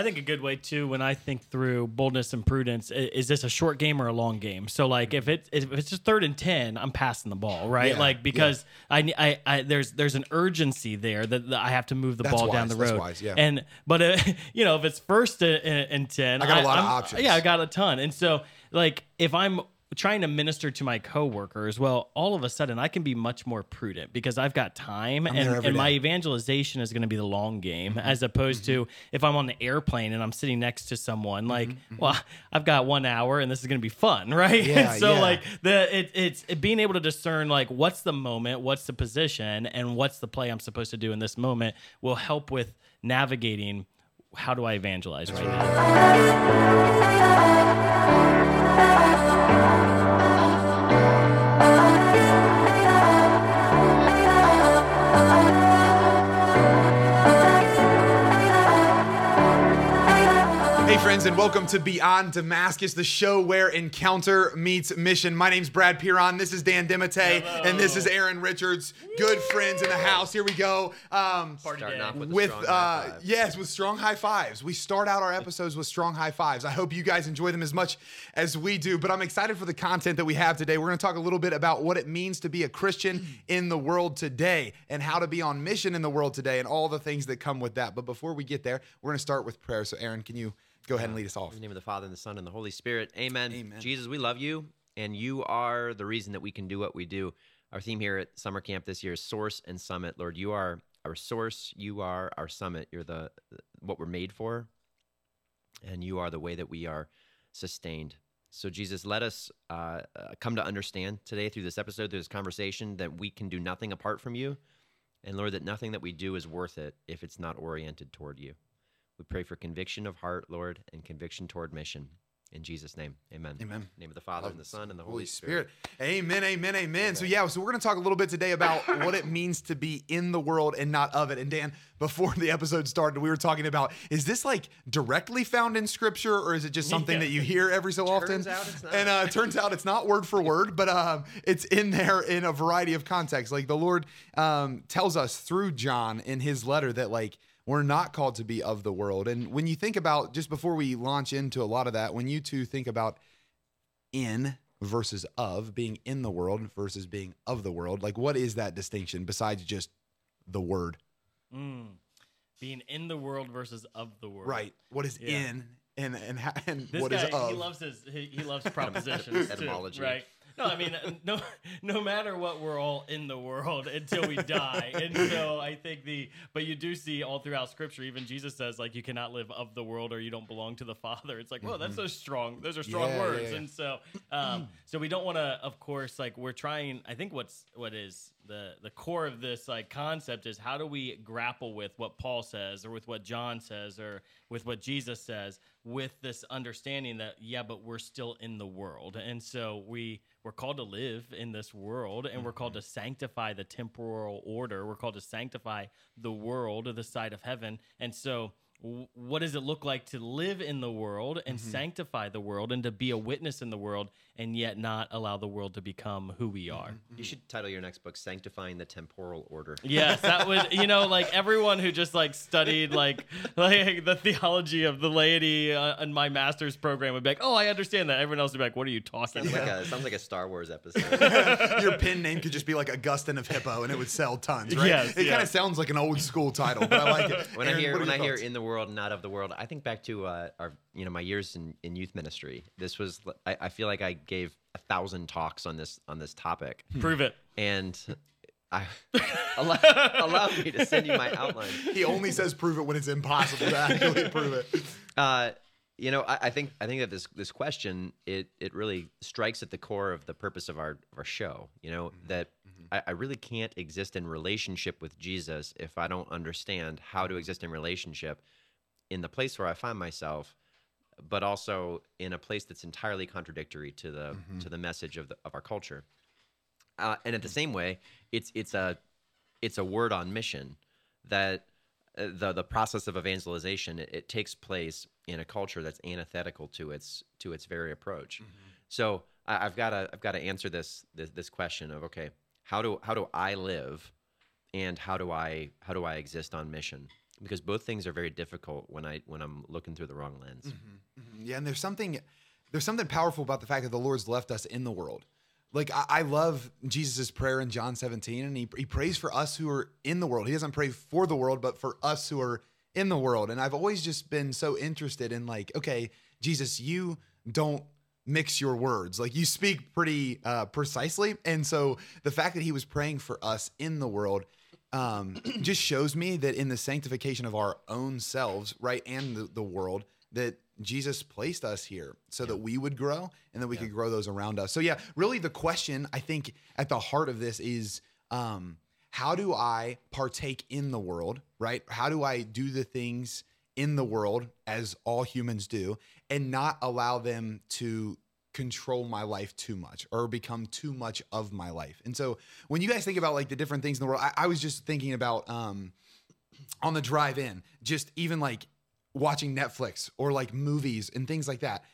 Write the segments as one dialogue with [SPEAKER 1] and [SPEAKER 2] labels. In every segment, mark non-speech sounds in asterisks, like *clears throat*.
[SPEAKER 1] I think a good way too when I think through boldness and prudence i- is this a short game or a long game? So like if it if it's just third and ten, I'm passing the ball, right?
[SPEAKER 2] Yeah,
[SPEAKER 1] like because I, I I there's there's an urgency there that, that I have to move the
[SPEAKER 2] That's
[SPEAKER 1] ball down
[SPEAKER 2] wise,
[SPEAKER 1] the
[SPEAKER 2] that's
[SPEAKER 1] road.
[SPEAKER 2] wise, yeah.
[SPEAKER 1] And but uh, *laughs* you know if it's first and, and ten,
[SPEAKER 2] I got a lot of
[SPEAKER 1] I'm-
[SPEAKER 2] options.
[SPEAKER 1] Yeah, I got a ton. And so like if I'm trying to minister to my coworkers, well, all of a sudden I can be much more prudent because I've got time and,
[SPEAKER 2] there every
[SPEAKER 1] and my evangelization is going to be the long game
[SPEAKER 2] Mm-hmm.
[SPEAKER 1] as opposed to if I'm on the airplane and I'm sitting next to someone like,
[SPEAKER 2] Mm-hmm.
[SPEAKER 1] well, I've got one hour and this is going to be fun, *laughs* right?
[SPEAKER 2] Yeah, *laughs*
[SPEAKER 1] so
[SPEAKER 2] yeah.
[SPEAKER 1] like the it, it's it being able to discern like what's the moment, what's the position, and what's the play I'm supposed to do in this moment will help with navigating how do I evangelize right now.
[SPEAKER 2] And welcome to Beyond Damascus, the show where encounter meets mission. My name's Brad Piron. This is Dan DeMatte, and this is Aaron Richards. Good friends in the house. Here we go. Um,
[SPEAKER 1] Party
[SPEAKER 3] Starting off with a
[SPEAKER 2] with
[SPEAKER 3] strong
[SPEAKER 2] uh,
[SPEAKER 3] high five.
[SPEAKER 2] yes, with strong high fives. We start out our episodes with strong high fives. I hope you guys enjoy them as much as we do. But I'm excited for the content that we have today. We're going to talk a little bit about what it means to be a Christian *clears throat* in the world today, and how to be on mission in the world today, and all the things that come with that. But before we get there, we're going to start with prayer. So, Aaron, can you go ahead and lead us off?
[SPEAKER 3] In the name of the Father and the Son and the Holy Spirit. Amen.
[SPEAKER 2] Amen.
[SPEAKER 3] Jesus, we love you, and you are the reason that we can do what we do. Our theme here at summer camp this year is source and summit. Lord, you are our source. You are our summit. You're the what we're made for, and you are the way that we are sustained. So, Jesus, let us uh, uh, come to understand today through this episode, through this conversation, that we can do nothing apart from you. And Lord, that nothing that we do is worth it if it's not oriented toward you. We pray for conviction of heart, Lord, and conviction toward mission. In Jesus' name, amen.
[SPEAKER 2] Amen.
[SPEAKER 3] In the name of the Father, and the Son, and the Holy,
[SPEAKER 2] Holy
[SPEAKER 3] Spirit.
[SPEAKER 2] Spirit. Amen, amen, amen. So, yeah, so we're going to talk a little bit today about *coughs* what it means to be in the world and not of it. And, Dan, before *laughs* the episode started, we were talking about is this like directly found in scripture or is it just something
[SPEAKER 1] Yeah.
[SPEAKER 2] that you hear every so often?
[SPEAKER 3] Turns not.
[SPEAKER 2] And uh, it turns out it's not word for word, but um, it's in there in a variety of contexts. Like the Lord um, tells us through John in his letter that, like, we're not called to be of the world. And when you think about, just before we launch into a lot of that, when you two think about in versus of, being in the world versus being of the world, like what is that distinction besides just the word?
[SPEAKER 1] Mm. Being in the world versus of the world.
[SPEAKER 2] Right. What is
[SPEAKER 1] Yeah.
[SPEAKER 2] in and and and
[SPEAKER 1] This
[SPEAKER 2] what is
[SPEAKER 1] guy, he
[SPEAKER 2] of?
[SPEAKER 1] loves his, he, he loves propositions *laughs* too,
[SPEAKER 3] Etymology.
[SPEAKER 1] right? No, I mean, *laughs* no, no matter what, we're all in the world until we die, and so *laughs* I think the, but you do see all throughout Scripture, even Jesus says like you cannot live of the world or you don't belong to the Father. It's like, whoa, that's so strong. Those are strong
[SPEAKER 2] Mm-hmm. Yeah, yeah,
[SPEAKER 1] words,
[SPEAKER 2] yeah.
[SPEAKER 1] and so, um, so we don't want to, of course, like we're trying. I think what's what is the the core of this like concept is how do we grapple with what Paul says or with what John says or with what Jesus says with this understanding that yeah but we're still in the world. And so we we're called to live in this world and we're called to mm-hmm. sanctify the temporal order. We're called to sanctify the world of the side of heaven. And so what does it look like to live in the world and mm-hmm. sanctify the world and to be a witness in the world and yet not allow the world to become who we mm-hmm. are mm-hmm.
[SPEAKER 3] You should title your next book "Sanctifying the Temporal Order." *laughs*
[SPEAKER 1] Yes, that would you know like everyone who just like studied like *laughs* like the theology of the laity uh, in my master's program would be like, oh, I understand that. Everyone else would be like, what are you talking
[SPEAKER 3] Sounds
[SPEAKER 1] about?
[SPEAKER 3] like a sounds like a Star Wars episode. *laughs*
[SPEAKER 2] Your pen name could just be like Augustine of Hippo, and it would sell tons, right?
[SPEAKER 1] Yes,
[SPEAKER 2] it kind of sounds like an old school title, but I like it.
[SPEAKER 3] when
[SPEAKER 2] Aaron,
[SPEAKER 3] I hear when
[SPEAKER 2] your
[SPEAKER 3] I hear in the world, not of the world, I think back to uh, our you know my years in, in youth ministry. This was I, I feel like I gave a thousand talks on this on this topic,
[SPEAKER 1] Prove it.
[SPEAKER 3] and I *laughs* allow, allow me to send you my outline.
[SPEAKER 2] he only says prove it when it's impossible to actually prove it. *laughs*
[SPEAKER 3] Uh, you know, I, I think I think that this this question it it really strikes at the core of the purpose of our of our show. You know that I, I really can't exist in relationship with Jesus if I don't understand how to exist in relationship in the place where I find myself, but also in a place that's entirely contradictory to the to the message of the of our culture. Uh, and at the same way, it's it's a it's a word on mission that uh, the the process of evangelization it, it takes place in a culture that's antithetical to its to its very approach. So I, I've got to I've got to answer this, this this question of okay how do how do I live and how do I how do I exist on mission? Because both things are very difficult when I when I'm looking through the wrong lens.
[SPEAKER 2] Mm-hmm. Yeah, and there's something there's something powerful about the fact that the Lord's left us in the world. Like I, I love Jesus' prayer in John 17, and he, he prays for us who are in the world. He doesn't pray for the world, but for us who are in the world. And I've always just been so interested in like, okay, Jesus, you don't mix your words. Like you speak pretty uh, precisely. And so the fact that he was praying for us in the world um, *clears throat* just shows me that in the sanctification of our own selves, right, and the, the world, that Jesus placed us here so that we would grow and that we could grow those around us. So yeah, really the question I think at the heart of this is um, how do I partake in the world, right? How do I do the things in the world as all humans do and not allow them to control my life too much or become too much of my life. And so when you guys think about like the different things in the world, I, I was just thinking about um on the drive in, just even like watching Netflix or like movies and things like that.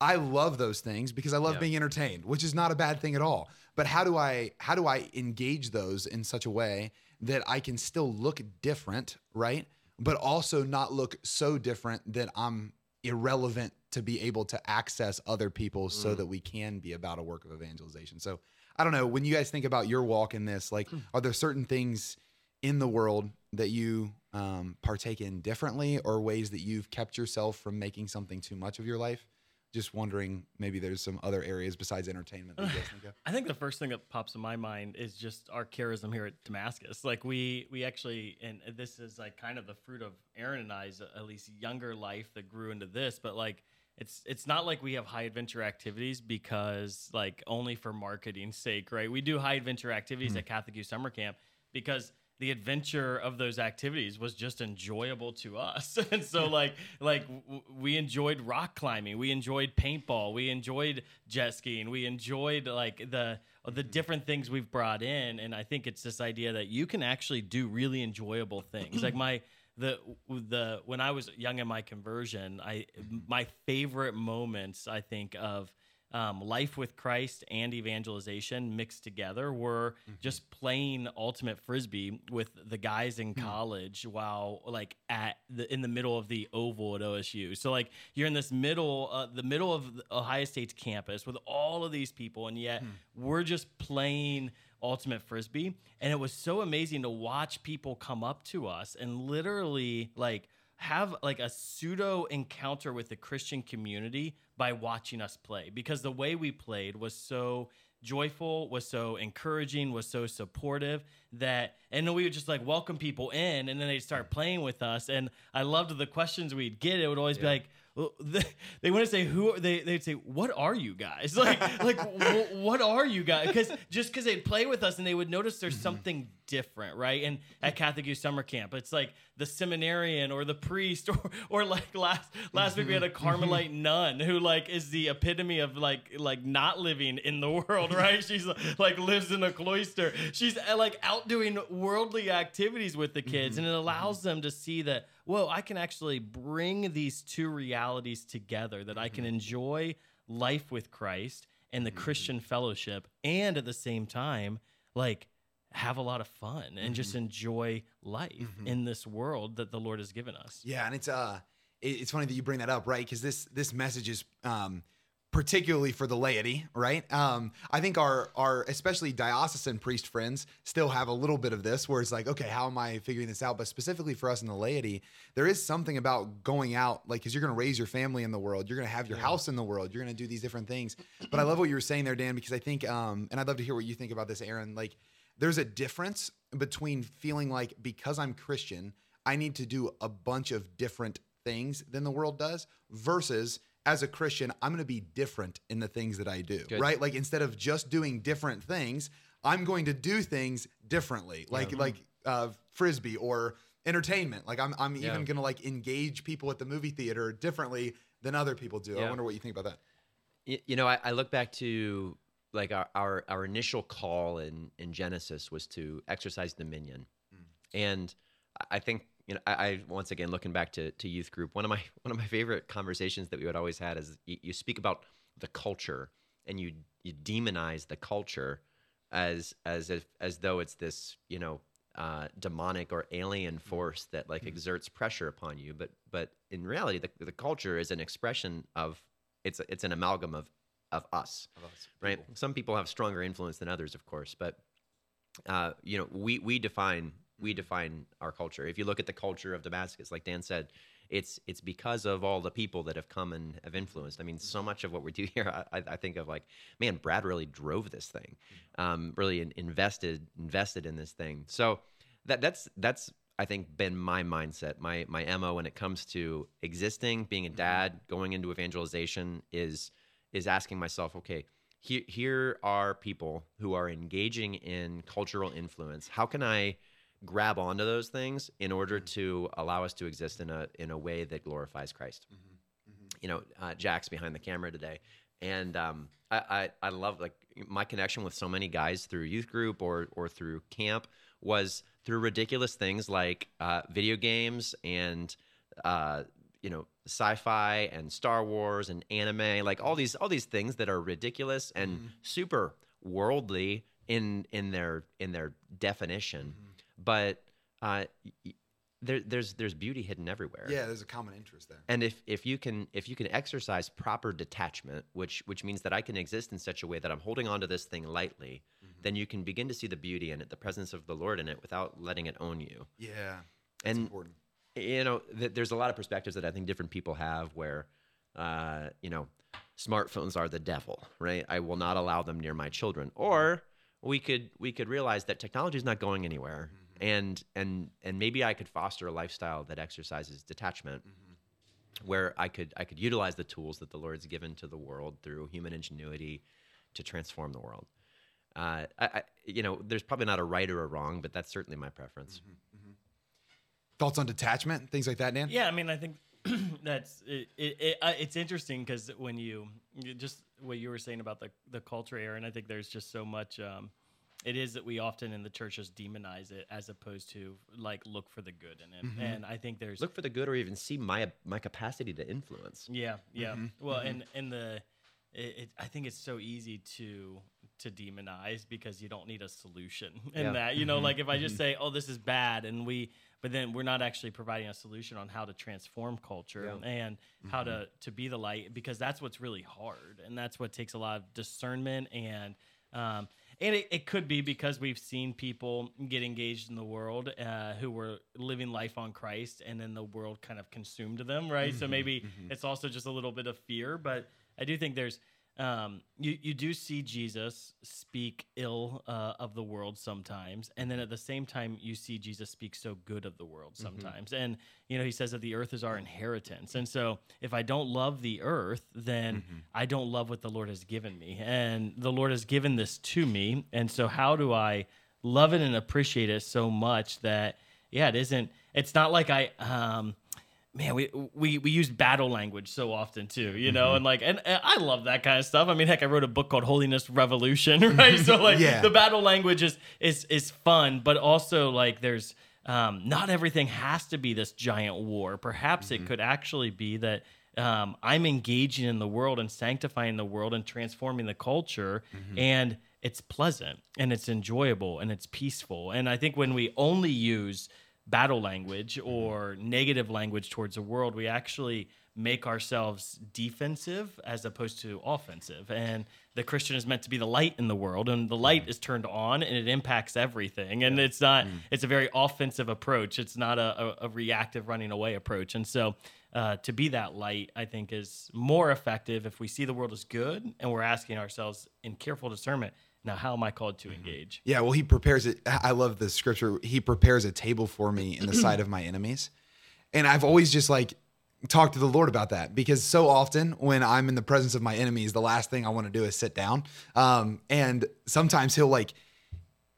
[SPEAKER 2] I love those things because I love
[SPEAKER 3] Yeah.
[SPEAKER 2] being entertained, which is not a bad thing at all. But how do I how do I engage those in such a way that I can still look different, right? But also not look so different that I'm irrelevant to be able to access other people so that we can be about a work of evangelization. So I don't know, when you guys think about your walk in this, like are there certain things in the world that you um, partake in differently or ways that you've kept yourself from making something too much of your life? Just wondering, maybe there's some other areas besides entertainment that you guys *sighs* think.
[SPEAKER 1] I think the first thing that pops in my mind is just our charism here at Damascus. Like we we actually, and this is like kind of the fruit of Aaron and I's at least younger life that grew into this. But like it's it's not like we have high adventure activities because like only for marketing's sake, right? We do high adventure activities hmm. at Catholic Youth Summer Camp because the adventure of those activities was just enjoyable to us. *laughs* And so like like w- we enjoyed rock climbing we enjoyed paintball we enjoyed jet skiing we enjoyed like the the mm-hmm. different things we've brought in. And i think it's this idea that you can actually do really enjoyable things. Like my the the when i was young in my conversion i my favorite moments i think of um, life with Christ and evangelization mixed together were just playing ultimate frisbee with the guys in college while like at the in the middle of the oval at OSU. So like you're in this middle, uh, the middle of Ohio State's campus with all of these people, and yet we're just playing ultimate frisbee. And it was so amazing to watch people come up to us and literally like have like a pseudo encounter with the Christian community by watching us play. Because the way we played was so joyful, was so encouraging, was so supportive that and then we would just like welcome people in and then they'd start playing with us. And I loved the questions we'd get. It would always be like *laughs* they, they wouldn't say who they they'd say what are you guys? *laughs* Like like wh- what are you guys? Because just because they'd play with us and they would notice there's mm-hmm. something different right? And at Catholic Youth Summer Camp it's like the seminarian or the priest *laughs* or or like last last week we had a mm-hmm. Mm-hmm. Carmelite nun who like is the epitome of like like not living in the world right? She's like lives in a cloister. She's uh, like out doing worldly activities with the kids and it allows them to see that whoa I can actually bring these two realities together that I can enjoy life with Christ and the Christian fellowship and at the same time like have a lot of fun and just enjoy life in this world that the Lord has given us.
[SPEAKER 2] Yeah, and it's uh, it's funny that you bring that up, right? Because this this message is um, particularly for the laity, right? Um, I think our our especially diocesan priest friends still have a little bit of this, where it's like, okay, how am I figuring this out? But specifically for us in the laity, there is something about going out, like, because you're going to raise your family in the world, you're going to have your house in the world, you're going to do these different things. But I love what you were saying there, Dan, because I think, um, and I'd love to hear what you think about this, Aaron. Like, there's a difference between feeling like because I'm Christian, I need to do a bunch of different things than the world does versus as a Christian, I'm going to be different in the things that I do,
[SPEAKER 3] Good.
[SPEAKER 2] right? Like instead of just doing different things, I'm going to do things differently, like like uh, frisbee or entertainment. Like I'm I'm
[SPEAKER 3] Yeah.
[SPEAKER 2] even going to like engage people at the movie theater differently than other people do. I wonder what you think about that.
[SPEAKER 3] Y- You know, I, I look back to like our, our, our initial call in, in Genesis was to exercise dominion. And I- I think, you know, I, I once again looking back to, to youth group, one of my *laughs* one of my favorite conversations that we would always had is you, you speak about the culture and you you demonize the culture as as if as though it's this, you know, uh, demonic or alien force that like exerts pressure upon you. But but in reality, the, the culture is an expression of it's it's an amalgam of of us, right? Some people have stronger influence than others, of course, but uh, you know, we we define we define our culture. If you look at the culture of Damascus, like Dan said, it's it's because of all the people that have come and have influenced. I mean, so much of what we do *laughs* here, I, I think of like, man, Brad really drove this thing, um, really invested invested in this thing. So that that's that's I think been my mindset, my my mo when it comes to existing, being a dad, going into evangelization is is asking myself, okay, here here are people who are engaging in cultural influence. How can I grab onto those things in order to allow us to exist in a in a way that glorifies Christ? You know, uh, Jack's behind the camera today, and um, I, I I love like my connection with so many guys through youth group or or through camp was through ridiculous things like uh, video games and uh, you know sci-fi and Star Wars and anime, like all these all these things that are ridiculous and super worldly in in their in their definition, but uh, there, there's there's beauty hidden everywhere.
[SPEAKER 2] Yeah, there's a common interest there.
[SPEAKER 3] And if, if you can if you can exercise proper detachment, which which means that I can exist in such a way that I'm holding on to this thing lightly, then you can begin to see the beauty in it, the presence of the Lord in it, without letting it own you.
[SPEAKER 2] Yeah,
[SPEAKER 3] And-
[SPEAKER 2] important.
[SPEAKER 3] You know, th- there's a lot of perspectives that I think different people have where, uh, you know, smartphones are the devil, right? I will not allow them near my children. Or we could we could realize that technology is not going anywhere, and and and maybe I could foster a lifestyle that exercises detachment where I could I could utilize the tools that the Lord's given to the world through human ingenuity to transform the world. Uh, I, I, you know, there's probably not a right or a wrong, but that's certainly my preference.
[SPEAKER 2] Thoughts on detachment, things like that, Dan?
[SPEAKER 1] Yeah, I mean, I think *clears throat* that's it. it, it uh, it's interesting because when you, you just what you were saying about the the culture, and I think there's just so much. Um, it is that we often in the churches demonize it as opposed to like look for the good in it, mm-hmm. and I think there's
[SPEAKER 3] Look for the good, or even see my my capacity to influence.
[SPEAKER 1] yeah, yeah. Mm-hmm. Well, mm-hmm. and and the, it, it, I think it's so easy to to demonize because you don't need a solution in
[SPEAKER 3] Yeah.
[SPEAKER 1] that. You know, like if I just say, "Oh, this is bad," and we, but then we're not actually providing a solution on how to transform culture
[SPEAKER 3] Yeah.
[SPEAKER 1] and how to to be the light because that's what's really hard and that's what takes a lot of discernment and. Um, and it, it could be because we've seen people get engaged in the world uh, who were living life on Christ, and then the world kind of consumed them, right? So maybe it's also just a little bit of fear, but I do think there's um, you you do see Jesus speak ill uh, of the world sometimes, and then at the same time you see Jesus speak so good of the world sometimes, and you know he says that the earth is our inheritance, and so if I don't love the earth, then I don't love what the Lord has given me, and the Lord has given this to me, and so how do I love it and appreciate it so much that yeah, it isn't. It's not like I um man, we we we use battle language so often too, you know, and like, and, and I love that kind of stuff. I mean, heck, I wrote a book called Holiness Revolution, *laughs* right? so like,
[SPEAKER 2] Yeah.
[SPEAKER 1] the battle language is is is fun, but also like, there's um, not everything has to be this giant war. Perhaps it could actually be that. Um, I'm engaging in the world and sanctifying the world and transforming the culture, and it's pleasant and it's enjoyable and it's peaceful. And I think when we only use battle language mm-hmm. or negative language towards the world, we actually make ourselves defensive as opposed to offensive. And the Christian is meant to be the light in the world, and the light mm-hmm. is turned on and it impacts everything. And it's not, mm-hmm. it's a very offensive approach. It's not a, a, a reactive running away approach. And so uh, to be that light, I think, is more effective if we see the world as good and we're asking ourselves in careful discernment, now, how am I called to engage?
[SPEAKER 2] Yeah, well, he prepares it. I love the scripture. He prepares a table for me in the *clears throat* sight of my enemies. And I've always just like talked to the Lord about that because so often when I'm in the presence of my enemies, the last thing I want to do is sit down. Um, and sometimes he'll like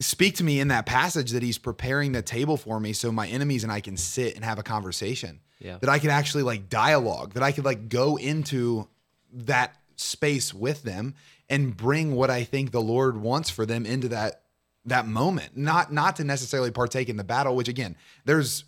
[SPEAKER 2] speak to me in that passage that he's preparing the table for me so my enemies and I can sit and have a conversation.
[SPEAKER 3] Yeah.
[SPEAKER 2] That I can actually like dialogue, that I could like go into that space with them and bring what I think the Lord wants for them into that that moment. Not not to necessarily partake in the battle, which again, there's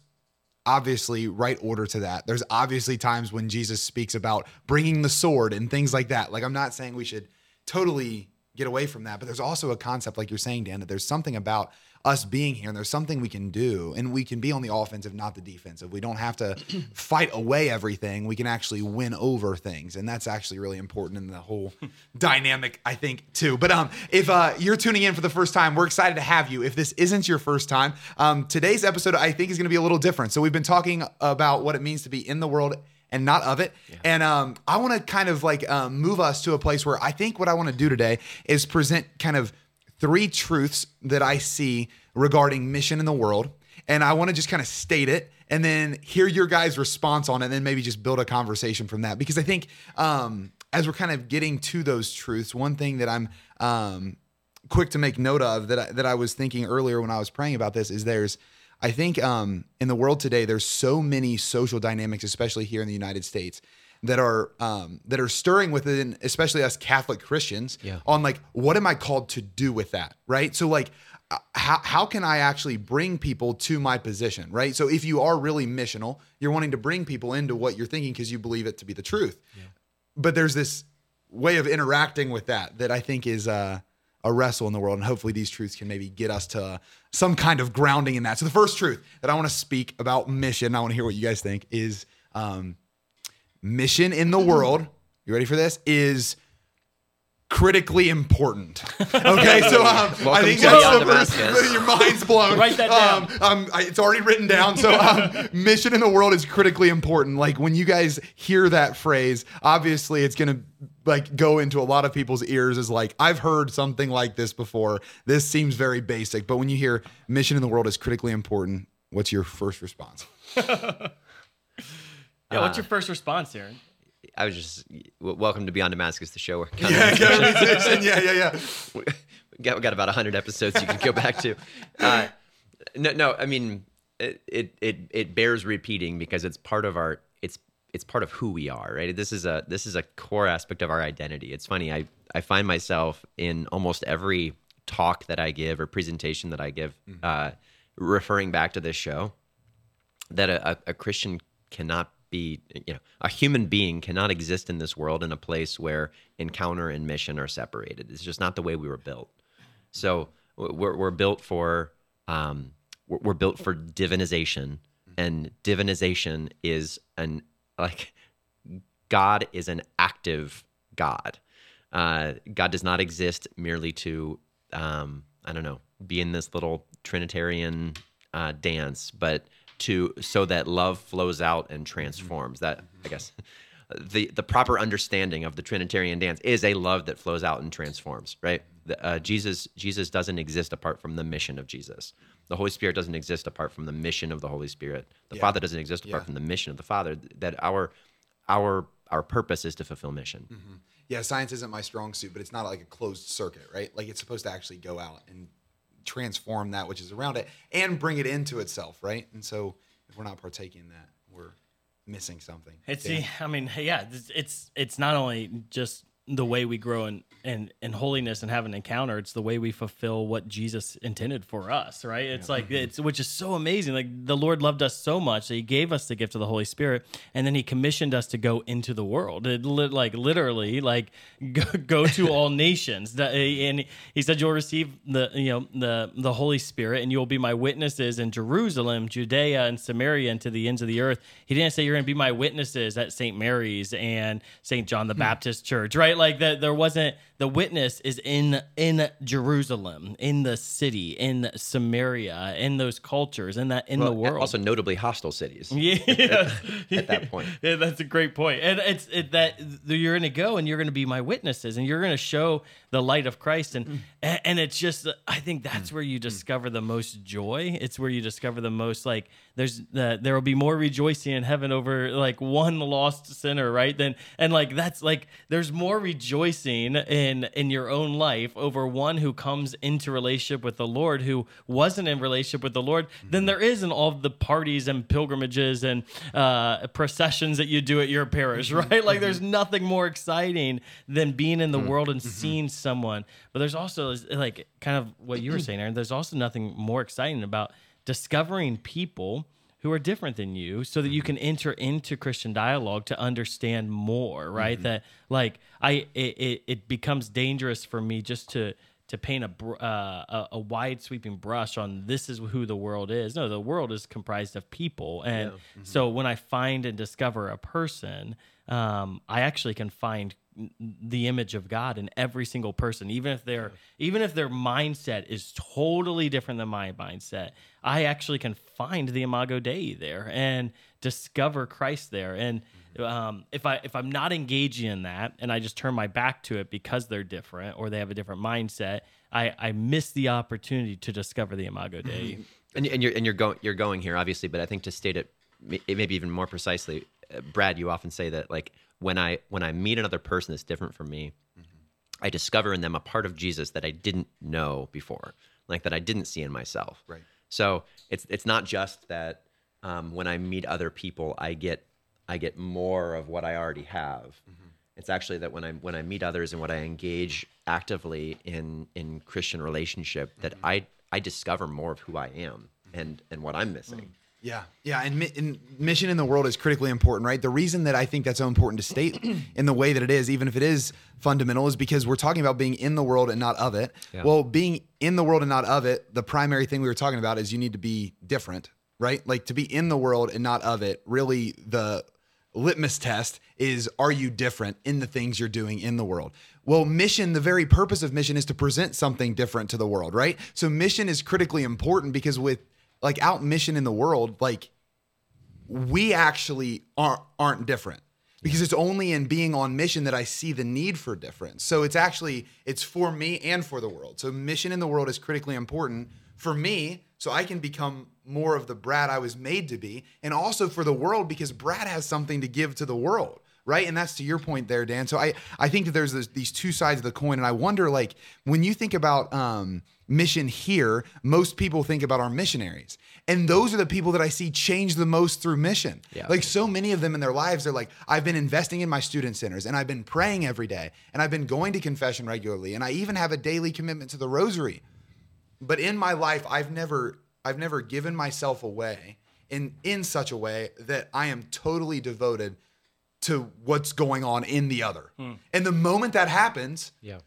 [SPEAKER 2] obviously right order to that. There's obviously times when Jesus speaks about bringing the sword and things like that. Like I'm not saying we should totally get away from that. But there's also a concept, like you're saying, Dan, that there's something about us being here and there's something we can do and we can be on the offensive, not the defensive. We don't have to *clears throat* fight away everything. We can actually win over things. And that's actually really important in the whole *laughs* dynamic, I think, too. But um, if uh, you're tuning in for the first time, we're excited to have you. If this isn't your first time, um, today's episode, I think, is going to be a little different. So we've been talking about what it means to be in the world and not of it. Yeah. And um, I want to kind of like um, move us to a place where I think what I want to do today is present kind of three truths that I see regarding mission in the world. And I want to just kind of state it and then hear your guys' response on it, and then maybe just build a conversation from that. Because I think um, as we're kind of getting to those truths, one thing that I'm um, quick to make note of that I, that I was thinking earlier when I was praying about this is there's I think um, in the world today there's so many social dynamics, especially here in the United States, that are um, that are stirring within, especially us Catholic Christians, yeah. on like what am I called to do with that, right? So like. Uh, how, how can I actually bring people to my position, right? So if you are really missional, you're wanting to bring people into what you're thinking because you believe it to be the truth. Yeah. But there's this way of interacting with that that I think is uh, a wrestle in the world, and hopefully these truths can maybe get us to some kind of grounding in that. So the first truth that I want to speak about mission, I want to hear what you guys think, is um, mission in the world, you ready for this? Is critically important. *laughs* Okay, so um, I think that's the first. *laughs* Your mind's blown.
[SPEAKER 1] Write that down.
[SPEAKER 2] Um, um, I, it's already written down. So, um, *laughs* mission in the world is critically important. Like when you guys hear that phrase, obviously it's gonna like go into a lot of people's ears as like I've heard something like this before. This seems very basic, but when you hear mission in the world is critically important, what's your first response?
[SPEAKER 1] Yeah, what's your first response, Aaron?
[SPEAKER 3] I was just welcome to Beyond Damascus, the show. *laughs*
[SPEAKER 2] Yeah, yeah, yeah, *laughs* yeah, yeah.
[SPEAKER 3] we got, got about hundred episodes you can go back to. *laughs* Uh, no, no, I mean it, it it it bears repeating because it's part of our it's it's part of who we are, right? This is a this is a core aspect of our identity. It's funny, I I find myself in almost every talk that I give or presentation that I give, mm-hmm. uh, referring back to this show, that a, a Christian cannot be you know a human being cannot exist in this world in a place where encounter and mission are separated. It's just not the way we were built. So we're, we're built for um, we're, built for divinization and divinization is an like god is an active god. Uh, god does not exist merely to um, i don't know be in this little trinitarian uh, dance but to so that love flows out and transforms. That I guess the the proper understanding of the Trinitarian dance is a love that flows out and transforms. Right? The, uh, Jesus Jesus doesn't exist apart from the mission of Jesus. The Holy Spirit doesn't exist apart from the mission of the Holy Spirit. The yeah. Father doesn't exist apart yeah. from the mission of the Father. That our our our purpose is to fulfill mission. Mm-hmm.
[SPEAKER 2] Yeah, science isn't my strong suit, but it's not like a closed circuit, right? Like it's supposed to actually go out and transform that which is around it and bring it into itself, right? And so if we're not partaking in that, we're missing something.
[SPEAKER 1] It's yeah. I mean, yeah, it's, it's it's not only just the way we grow in, in, in holiness and have an encounter. It's the way we fulfill what Jesus intended for us, right? It's yeah. like mm-hmm. it's which is so amazing. Like the Lord loved us so much that He gave us the gift of the Holy Spirit, and then He commissioned us to go into the world. It like literally, like *laughs* go, go to all *laughs* nations. And He said, "You'll receive the you know the the Holy Spirit, and you will be my witnesses in Jerusalem, Judea, and Samaria, and to the ends of the earth." He didn't say you're going to be my witnesses at St. Mary's and St. John the hmm. Baptist Church, right? Like that, there wasn't the witness is in in Jerusalem, in the city, in Samaria, in those cultures, in that in well, the world.
[SPEAKER 3] Also, notably hostile cities. *laughs*
[SPEAKER 1] Yeah,
[SPEAKER 3] at, at, that *laughs* point.
[SPEAKER 1] Yeah, that's a great point. And it's it, that you're going to go and you're going to be my witnesses, and you're going to show the light of Christ, and mm. and it's just I think that's mm. where you mm. discover the most joy. It's where you discover the most like there's that there will be more rejoicing in heaven over like one lost sinner, right? Then and like that's like there's more rejoicing in in your own life over one who comes into relationship with the Lord who wasn't in relationship with the Lord mm-hmm. than there is in all the parties and pilgrimages and uh, processions that you do at your parish, mm-hmm. right? Like mm-hmm. there's nothing more exciting than being in the mm-hmm. world and mm-hmm. seeing someone. But there's also like kind of what you were *clears throat* saying, Aaron. There's also nothing more exciting about discovering people who are different than you so that you can enter into Christian dialogue to understand more, right? That like I it, it, it becomes dangerous for me just to to paint a br- uh, a, wide sweeping brush on this is who the world is. No, the world is comprised of people, and so when I find and discover a person, um, I actually can find the image of God in every single person, even if their even if their mindset is totally different than my mindset. I actually can find the Imago Dei there and discover Christ there. And um, if I if I'm not engaging in that and I just turn my back to it because they're different or they have a different mindset, I I miss the opportunity to discover the Imago Dei.
[SPEAKER 3] and, and you're and you're going you're going here obviously but i think to state it may- maybe even more precisely uh, brad you often say that like when i when i meet another person that's different from me mm-hmm. i discover in them a part of jesus that i didn't know before like that i didn't see in myself.
[SPEAKER 2] Right.
[SPEAKER 3] so it's it's not just that um, when i meet other people i get i get more of what i already have. Mm-hmm. It's actually that when I when I meet others and when I engage actively in in Christian relationship, that mm-hmm. I I discover more of who I am and and what I'm missing. Mm.
[SPEAKER 2] Yeah, yeah, and, mi- and mission in the world is critically important, right? The reason that I think that's so important to state *clears throat* in the way that it is, even if it is fundamental, is because we're talking about being in the world and not of it.
[SPEAKER 3] Yeah.
[SPEAKER 2] Well, being in the world and not of it, the primary thing we were talking about is you need to be different, right? Like to be in the world and not of it. Really, the litmus test is are you different in the things you're doing in the world? Well, mission, the very purpose of mission is to present something different to the world, right? So mission is critically important because with like out mission in the world, like we actually aren't aren't different because it's only in being on mission that I see the need for difference. So it's actually it's for me and for the world. So mission in the world is critically important for me so I can become more of the Brad I was made to be and also for the world because Brad has something to give to the world. Right. And that's to your point there, Dan. So I, I think that there's this, these two sides of the coin. And I wonder, like, when you think about um, mission here, most people think about our missionaries. And those are the people that I see change the most through mission.
[SPEAKER 3] Yeah.
[SPEAKER 2] Like so many of them in their lives, they're like, I've been investing in my student centers and I've been praying every day and I've been going to confession regularly and I even have a daily commitment to the rosary. But in my life, I've never I've never given myself away in in such a way that I am totally devoted to what's going on in the other. And the moment that happens,
[SPEAKER 3] Yeah.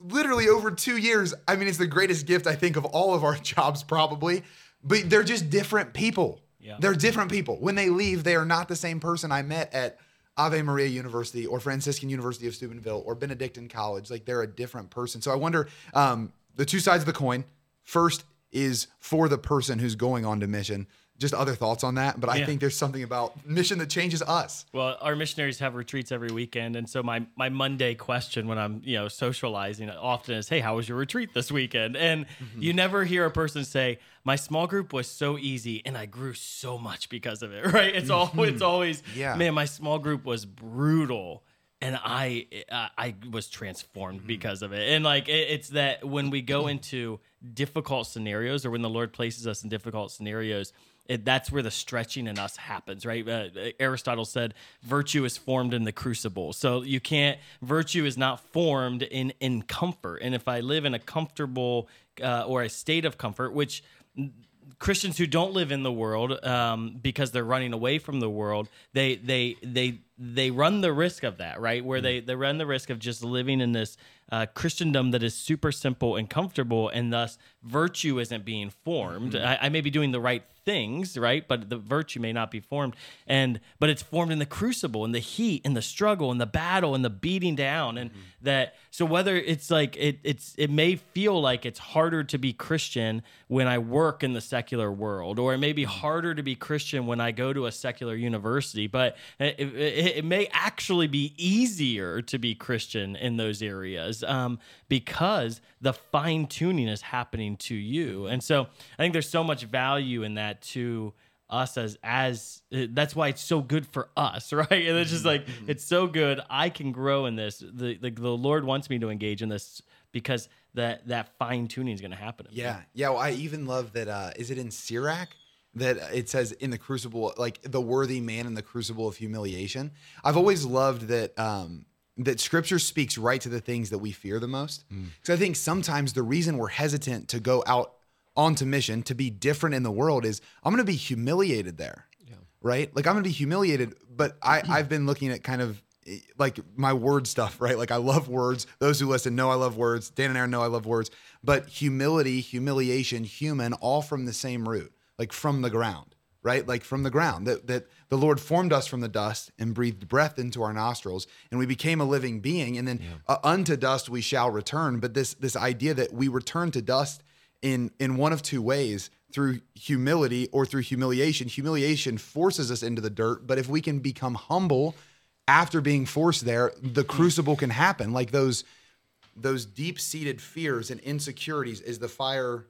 [SPEAKER 2] literally over two years. I mean, it's the greatest gift I think of all of our *laughs* jobs, probably. But they're just different people.
[SPEAKER 1] Yeah.
[SPEAKER 2] They're different people. When they leave, they are not the same person I met at Ave Maria University or Franciscan University of Steubenville or Benedictine College. Like they're a different person. So I wonder um, the two sides of the coin. First is for the person who's going on to mission. Just other thoughts on that. But I
[SPEAKER 1] Yeah.
[SPEAKER 2] think there's something about mission that changes us.
[SPEAKER 1] Well, our missionaries have retreats every weekend, and so my my Monday question when I'm you know socializing often is, "Hey, how was your retreat this weekend?" And mm-hmm. you never hear a person say, "My small group was so easy, and I grew so much because of it." *laughs* Right? It's all it's mm-hmm. always,
[SPEAKER 2] Yeah.
[SPEAKER 1] man, my small group was brutal. And I, I I was transformed mm-hmm. because of it, and like it, it's that when we go into difficult scenarios, or when the Lord places us in difficult scenarios, it, that's where the stretching in us happens, right? Uh, Aristotle said virtue is formed in the crucible. So you can't, virtue is not formed in, in comfort. And if I live in a comfortable uh, or a state of comfort, which Christians who don't live in the world um, because they're running away from the world, they they they they run the risk of that, right? Where they they run the risk of just living in this uh, Christendom that is super simple and comfortable, and thus virtue isn't being formed. I, I may be doing the right things, right? But the virtue may not be formed, and but it's formed in the crucible, in the heat, in the struggle, in the battle, in the beating down, and that. So whether it's like it, it's it may feel like it's harder to be Christian when I work in the secular world, or it may be harder to be Christian when I go to a secular university, but it, it, it may actually be easier to be Christian in those areas um, because the fine tuning is happening to you, and so I think there's so much value in that to us as as uh, that's why it's so good for us *laughs* right and it's just like it's so good i can grow in this the, the the lord wants me to engage in this because that that fine tuning is going to happen in me.
[SPEAKER 2] Yeah, yeah. Well, I even love that. Uh, is it in Sirach that it says in the crucible, like the worthy man in the crucible of humiliation? I've always loved that. Um, that Scripture speaks right to the things that we fear the most. Because I think sometimes the reason we're hesitant to go out onto mission to be different in the world is I'm going to be humiliated there. Right? Like I'm going to be humiliated, but I *clears throat* I've been looking at kind of eh, like my word stuff, right? Like I love words. Those who listen know I love words. Dan and Aaron know I love words. But humility, humiliation, human, all from the same root, like from the ground, right? Like from the ground. That that the Lord formed us from the dust and breathed breath into our nostrils, and we became a living being. And then uh, unto dust we shall return. But this this idea that we return to dust in in one of two ways through humility or through humiliation. Humiliation forces us into the dirt, but if we can become humble after being forced there, the hmm. crucible can happen. Like those those deep-seated fears and insecurities as the fire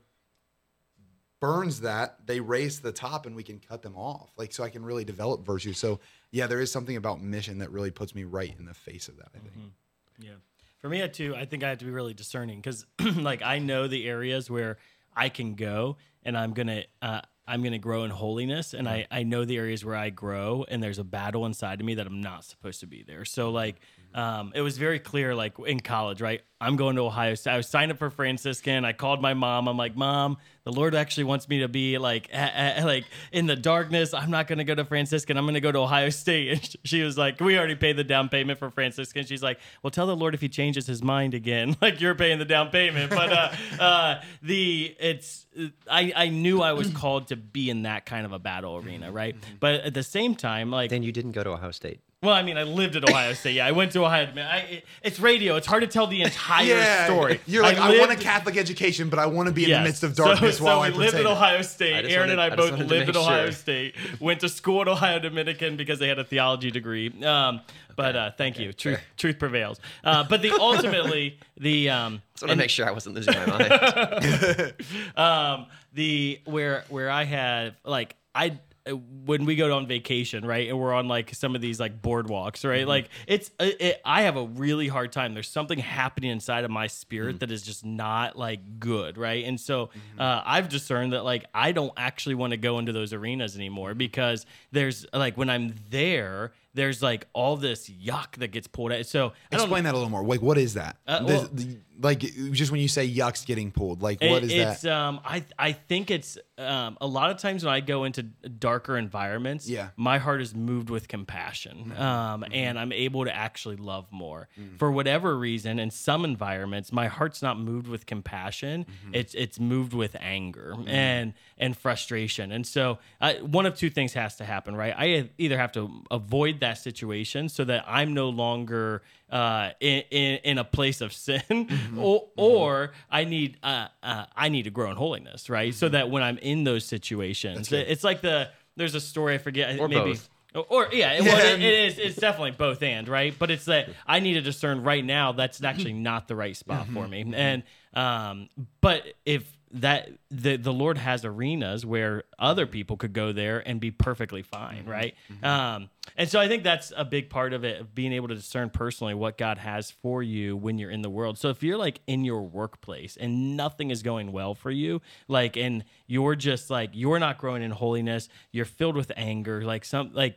[SPEAKER 2] burns that, they raise the top and we can cut them off. Like so I can really develop virtue. So yeah, there is something about mission that really puts me right in the face of that, I think. Mm-hmm.
[SPEAKER 1] Yeah. For me, I too, I think I have to be really discerning because, *clears throat* like, I know the areas where I can go and I'm gonna, uh, I'm gonna grow in holiness, and I I know the areas where I grow, and there's a battle inside of me that I'm not supposed to be there. So like, um, it was very clear, like in college, right? I'm going to Ohio State. I was signed up for Franciscan. I called my mom. I'm like, Mom, the Lord actually wants me to be like, a- a- like in the darkness. I'm not going to go to Franciscan. I'm going to go to Ohio State. And *laughs* she was like, We already paid the down payment for Franciscan. She's like, Well, tell the Lord if he changes his mind again, *laughs* like you're paying the down payment. But uh, *laughs* uh, the it's I I knew I was called to be in that kind of a battle arena, right? But at the same time, like
[SPEAKER 3] Then you didn't go to Ohio State.
[SPEAKER 1] Well, I mean, I lived at Ohio State. Yeah, I went to Ohio. Man, I, it, it's radio. It's hard to tell the entire *laughs* story.
[SPEAKER 2] You're like, I, want a Catholic education, but I want to be in
[SPEAKER 1] Yes.
[SPEAKER 2] the midst of darkness
[SPEAKER 1] so,
[SPEAKER 2] while
[SPEAKER 1] we
[SPEAKER 2] I
[SPEAKER 1] lived at Ohio State.
[SPEAKER 3] I just
[SPEAKER 1] Aaron and I
[SPEAKER 3] I
[SPEAKER 1] both
[SPEAKER 3] wanted to
[SPEAKER 1] lived at
[SPEAKER 3] make
[SPEAKER 1] Ohio
[SPEAKER 3] sure.
[SPEAKER 1] State. Went to school at Ohio Dominican because they had a theology degree. Um, but uh, thank you. Truth, truth prevails. Uh, but the *laughs* ultimately the um,
[SPEAKER 3] Just want to make sure I wasn't losing my mind. *laughs*
[SPEAKER 1] um the where where i have like i when we go on vacation right and we're on like some of these like boardwalks right like it's it, it, i have a really hard time. There's something happening inside of my spirit that is just not like good right? And so uh, i've discerned that like i don't actually want to go into those arenas anymore because there's like when i'm there there's like all this yuck that gets pulled out. So
[SPEAKER 2] Explain that a little more. Like, what is that?
[SPEAKER 1] Uh, well-
[SPEAKER 2] the- like, just when you say yuck's getting pulled, like, what is
[SPEAKER 1] It- it's,
[SPEAKER 2] that?
[SPEAKER 1] um, I I think it's um, a lot of times when I go into darker environments,
[SPEAKER 2] Yeah.
[SPEAKER 1] my heart is moved with compassion, um, and I'm able to actually love more.
[SPEAKER 2] Mm.
[SPEAKER 1] For whatever reason, in some environments, my heart's not moved with compassion;
[SPEAKER 2] Mm-hmm.
[SPEAKER 1] it's it's moved with anger
[SPEAKER 2] Mm.
[SPEAKER 1] and and frustration. And so, uh, one of two things has to happen, right? I either have to avoid that situation so that I'm no longer uh, in, in in a place of sin, *laughs*
[SPEAKER 2] Mm-hmm.
[SPEAKER 1] or, or I need uh, uh, I need to grow in holiness, right?
[SPEAKER 2] Mm-hmm.
[SPEAKER 1] So that when I'm in those situations, it's like the there's a story I forget
[SPEAKER 3] Or
[SPEAKER 1] maybe.
[SPEAKER 3] both.
[SPEAKER 1] Or, or- yeah, it, well, it, it is. It's definitely both and right, but it's that I need to discern right now. That's *laughs* actually not the right spot for
[SPEAKER 2] Mm-hmm.
[SPEAKER 1] me. And um, but if that the the Lord has arenas where other people could go there and be perfectly fine,
[SPEAKER 2] Mm-hmm.
[SPEAKER 1] right? Um, and so I think that's a big part of it, of being able to discern personally what God has for you when you're in the world. So if you're like in your workplace and nothing is going well for you, like, and you're just like you're not growing in holiness, you're filled with anger, like some like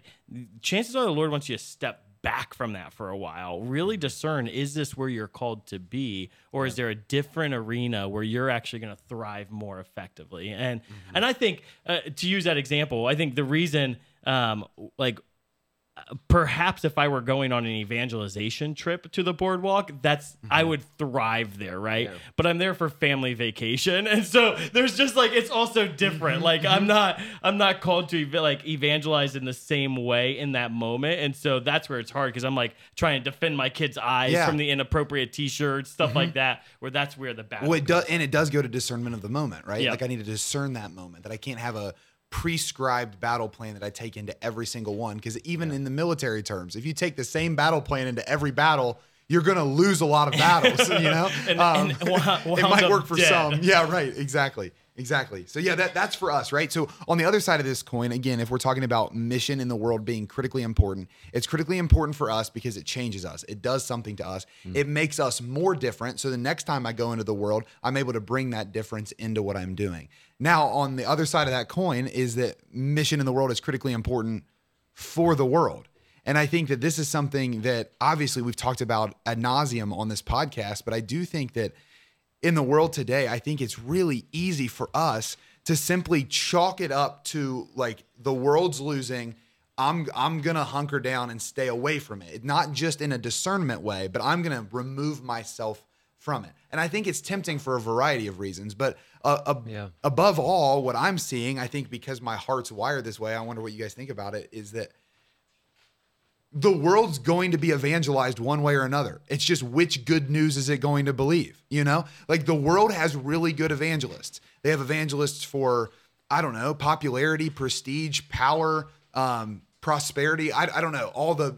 [SPEAKER 1] chances are the Lord wants you to step back from that for a while. Really discern is this where you're called to be or is there a different arena where you're actually going to thrive more effectively? And and I think uh, to use that example, I think the reason um like perhaps if I were going on an evangelization trip to the boardwalk, that's I mm-hmm. would thrive there, right? But I'm there for family vacation, *laughs* and so there's just like it's also different. Mm-hmm. Like I'm mm-hmm. not I'm not called to ev- like evangelize in the same way in that moment, and so that's where it's hard because I'm like trying to defend my kids' eyes
[SPEAKER 2] Yeah.
[SPEAKER 1] from the inappropriate T-shirts, stuff like that. Where that's where the battle.
[SPEAKER 2] Well, it does, and it does go to discernment of the moment, right?
[SPEAKER 1] Yeah.
[SPEAKER 2] Like I need to discern that moment. That I can't have a prescribed battle plan that I take into every single one. Because even in the military terms, if you take the same battle plan into every battle, you're gonna lose a lot of battles. *laughs* you know, *laughs*
[SPEAKER 1] And-
[SPEAKER 2] Um, *laughs*
[SPEAKER 1] and
[SPEAKER 2] it might work for
[SPEAKER 1] dead.
[SPEAKER 2] some. Yeah, right. Exactly. Exactly. So yeah, that that's for us, right? So on the other side of this coin, again, if we're talking about mission in the world being critically important, it's critically important for us because it changes us. It does something to us. Hmm. It makes us more different. So the next time I go into the world, I'm able to bring that difference into what I'm doing. Now, on the other side of that coin is that mission in the world is critically important for the world. And I think that this is something that obviously we've talked about ad nauseum on this podcast, but I do think that in the world today, I think it's really easy for us to simply chalk it up to like the world's losing. I'm I'm gonna hunker down and stay away from it. Not just in a discernment way, but I'm gonna remove myself from it. And I think it's tempting for a variety of reasons. But uh, ab-
[SPEAKER 3] Yeah.
[SPEAKER 2] above all, what I'm seeing, I think because my heart's wired this way, I wonder what you guys think about it, is that the world's going to be evangelized one way or another. It's just which good news is it going to believe? You know, like the world has really good evangelists. They have evangelists for, I don't know, popularity, prestige, power, um, prosperity. I, I don't know, all the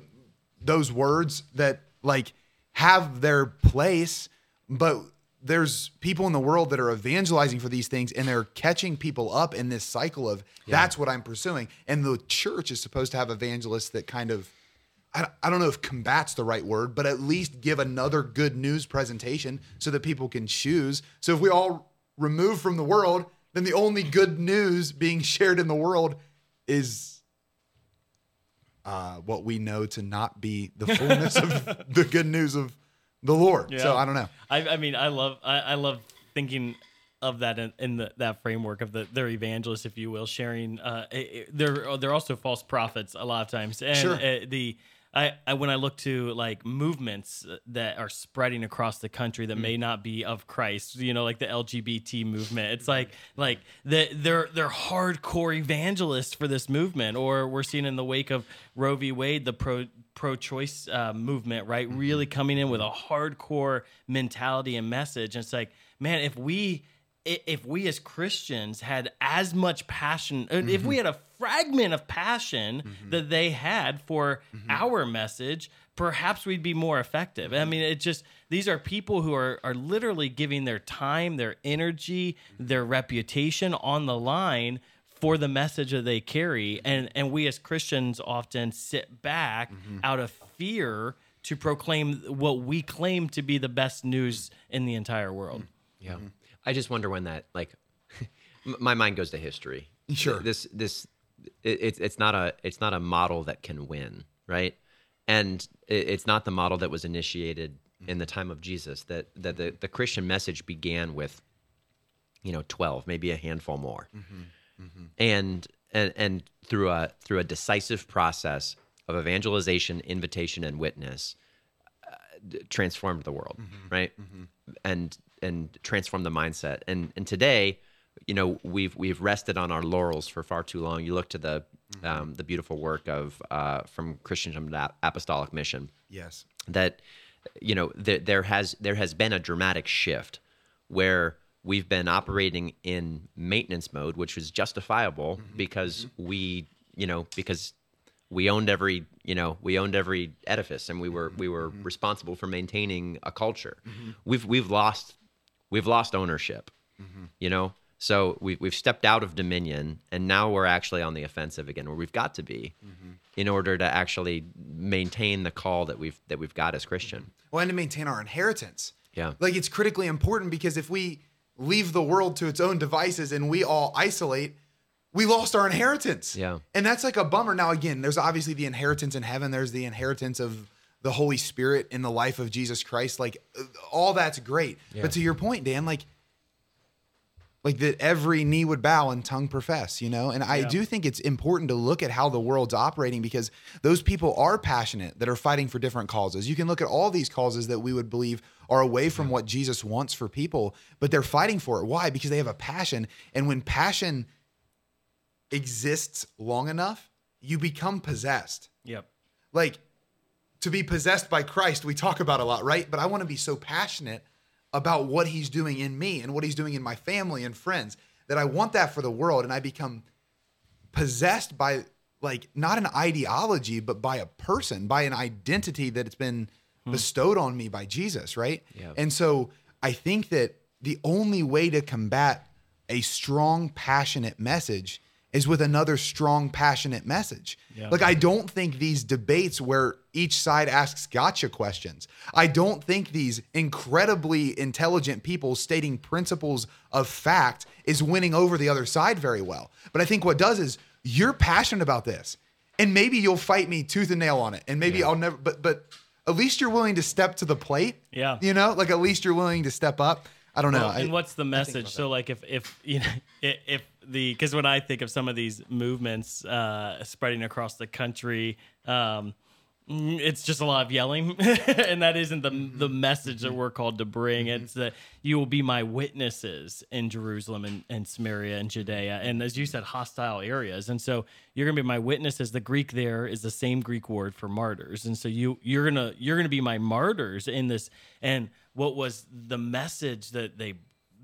[SPEAKER 2] those words that like have their place, but there's people in the world that are evangelizing for these things and they're catching people up in this cycle of that's what I'm pursuing. And the church is supposed to have evangelists that kind of I, I don't know if combats the right word, but at least give another good news presentation so that people can choose. So if we all remove from the world, then the only good news being shared in the world is uh, what we know to not be the fullness of *laughs* the good news of the Lord. So I don't know.
[SPEAKER 1] I, I mean, I love I, I love thinking of that in, in the, that framework of the they're evangelists, if you will, sharing. Uh, it- it- they're they're also false prophets a lot of times, and
[SPEAKER 2] Sure.
[SPEAKER 1] uh, the. I, I when I look to like movements that are spreading across the country
[SPEAKER 2] Mm.
[SPEAKER 1] that may not be of Christ, you know, like the LGBT movement. It's like like the, they're they're hardcore evangelists for this movement, or we're seeing in the wake of Roe v. Wade the pro pro-choice uh, movement, right?
[SPEAKER 2] Mm-hmm.
[SPEAKER 1] Really coming in with a hardcore mentality and message. And it's like, man, if we if we as Christians had as much passion, uh, if
[SPEAKER 2] Mm-hmm.
[SPEAKER 1] we had a fragment of passion mm-hmm. that they had for
[SPEAKER 2] Mm-hmm.
[SPEAKER 1] our message, perhaps we'd be more effective. I mm-hmm. mean, it just these are people who are are literally giving their time, their energy, mm-hmm. their reputation on the line for the message that they carry and and we as Christians often sit back out of fear to proclaim what we claim to be the best news in the entire world.
[SPEAKER 3] Yeah. I just wonder when that like *laughs* my mind goes to history.
[SPEAKER 2] Sure.
[SPEAKER 3] This this it's it's not a it's not a model that can win, right? And it's not the model that was initiated mm-hmm. in the time of Jesus that that the, the Christian message began with you know 12, maybe a handful more. Mm-hmm. Mm-hmm. And and and through a through a decisive process of evangelization, invitation and witness uh, transformed the world, right? And and transform the mindset. And and today, you know, we've we've rested on our laurels for far too long. You look to the mm-hmm. um, the beautiful work of uh, from Christian Apostolic Mission.
[SPEAKER 2] Yes.
[SPEAKER 3] that you know there, there has there has been a dramatic shift where we've been operating in maintenance mode which was justifiable mm-hmm. Mm-hmm. because we you know because we owned every you know we owned every edifice and we were we were responsible for maintaining a culture. We've we've lost we've lost ownership mm-hmm. you know so we, we've stepped out of dominion and now we're actually on the offensive again where we've got to be mm-hmm. in order to actually maintain the call that we've that we've got as christian mm-hmm.
[SPEAKER 2] Well, and to maintain our inheritance.
[SPEAKER 3] Yeah.
[SPEAKER 2] Like it's critically important because if we leave the world to its own devices and we all isolate, we lost our inheritance.
[SPEAKER 3] Yeah.
[SPEAKER 2] And that's like a bummer. Now, again, there's obviously the inheritance in heaven, there's the inheritance of the Holy Spirit in the life of Jesus Christ. Like all that's great. But to your point, Dan, like, like that every knee would bow and tongue profess, you know? And I
[SPEAKER 1] Yeah.
[SPEAKER 2] do think it's important to look at how the world's operating because those people are passionate that are fighting for different causes. You can look at all these causes that we would believe are away from what Jesus wants for people, but they're fighting for it. Why? Because they have a passion. And when passion exists long enough, you become possessed.
[SPEAKER 1] Yep.
[SPEAKER 2] Like to be possessed by Christ, we talk about a lot, right? But I want to be so passionate about what he's doing in me and what he's doing in my family and friends that I want that for the world. And I become possessed by like not an ideology, but by a person, by an identity that it's been hmm. bestowed on me by Jesus, right?
[SPEAKER 3] Yeah.
[SPEAKER 2] And so I think that the only way to combat a strong, passionate message is with another strong, passionate message.
[SPEAKER 1] Yeah.
[SPEAKER 2] Like, I don't think these debates where each side asks gotcha questions, I don't think these incredibly intelligent people stating principles of fact is winning over the other side very well. But I think what does is you're passionate about this, and maybe you'll fight me tooth and nail on it, and maybe I'll never, but, but, at least you're willing to step to the plate.
[SPEAKER 1] Yeah.
[SPEAKER 2] You know, like at least you're willing to step up. I don't know.
[SPEAKER 1] Well,
[SPEAKER 2] I-
[SPEAKER 1] and what's the message? So, like, if if you know, *laughs* if the because when I think of some of these movements uh, spreading across the country, um, mm, it's just a lot of yelling, *laughs* and that isn't the the message that we're called to bring. It's that you will be my witnesses in Jerusalem and, and Samaria and Judea, and as you said, hostile areas. And so you're gonna be my witnesses. The Greek there is the same Greek word for martyrs, and so you you're gonna you're gonna be my martyrs in this. And what was the message that they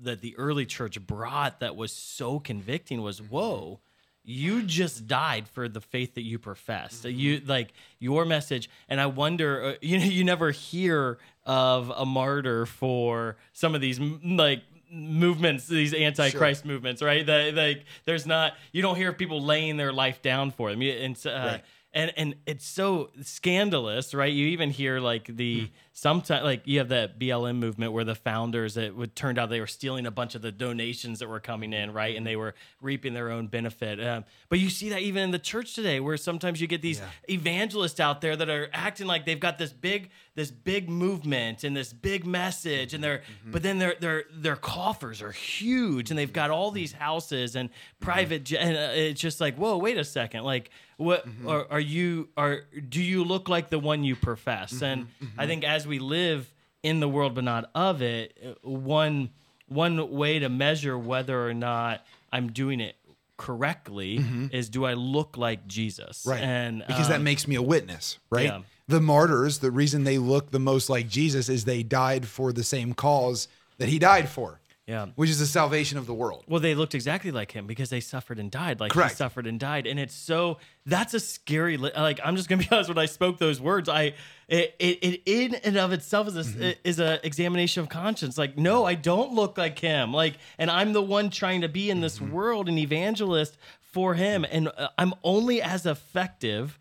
[SPEAKER 1] that the early church brought that was so convicting was whoa you just died for the faith that you profess you like your message and i wonder uh, you know you never hear of a martyr for some of these like movements these antichrist movements right? That like there's not you don't hear of people laying their life down for them. And uh,
[SPEAKER 2] Right.
[SPEAKER 1] And and it's so scandalous, right? You even hear like the sometimes like you have that BLM movement where the founders it would turned out they were stealing a bunch of the donations that were coming in, right? And they were reaping their own benefit. Um, but you see that even in the church today, where sometimes you get these evangelists out there that are acting like they've got this big this big movement and this big message, and they're mm-hmm. Mm-hmm. but then their their their coffers are huge, and they've got all these houses and mm-hmm. private, jet, and uh, it's just like whoa, wait a second, like what are, are you are do you look like the one you profess? And i think as we live in the world but not of it uh, one one way to measure whether or not i'm doing it correctly is do i look like jesus
[SPEAKER 2] Right.
[SPEAKER 1] and
[SPEAKER 2] because that
[SPEAKER 1] um,
[SPEAKER 2] makes me a witness, right?
[SPEAKER 1] yeah.
[SPEAKER 2] The martyrs, the reason they look the most like Jesus is they died for the same cause that he died for,
[SPEAKER 1] yeah
[SPEAKER 2] which is the salvation of the world.
[SPEAKER 1] Well, they looked exactly like him because they suffered and died like
[SPEAKER 2] Correct.
[SPEAKER 1] he suffered and died, and it's so that's a scary. li- Like I'm just gonna be *laughs* honest. When I spoke those words, I it it, it in and of itself is a
[SPEAKER 2] Mm-hmm.
[SPEAKER 1] is a examination of conscience. Like no, I don't look like him. Like, and I'm the one trying to be in this
[SPEAKER 2] Mm-hmm.
[SPEAKER 1] world an evangelist for him, and uh, I'm only as effective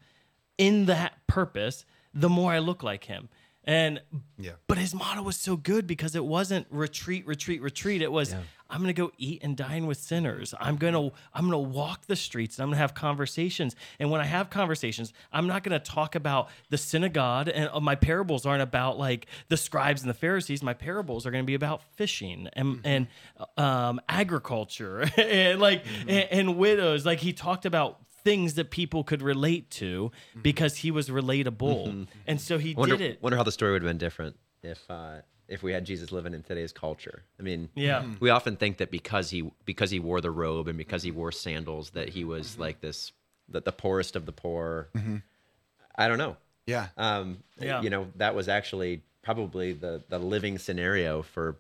[SPEAKER 1] in that purpose the more I look like him. And
[SPEAKER 2] Yeah.
[SPEAKER 1] but his motto was so good because it wasn't retreat, retreat, retreat. It was I'm gonna go eat and dine with sinners. I'm gonna I'm gonna walk the streets and I'm gonna have conversations. And when I have conversations, I'm not gonna talk about the synagogue. And uh, my parables aren't about like the scribes and the Pharisees. My parables are gonna be about fishing and and um, agriculture *laughs* and like and, and widows. Like he talked about things that people could relate to because he was relatable and so he
[SPEAKER 3] Wonder,
[SPEAKER 1] did it
[SPEAKER 3] wonder how the story would have been different if uh, if we had Jesus living in today's culture. I mean,
[SPEAKER 1] Yeah.
[SPEAKER 2] Mm-hmm.
[SPEAKER 3] we often think that because he because he wore the robe and because he wore sandals that he was
[SPEAKER 2] Mm-hmm.
[SPEAKER 3] like this the, the poorest of the poor. I don't know.
[SPEAKER 2] Yeah.
[SPEAKER 3] Um,
[SPEAKER 1] Yeah.
[SPEAKER 3] You know, that was actually probably the the living scenario for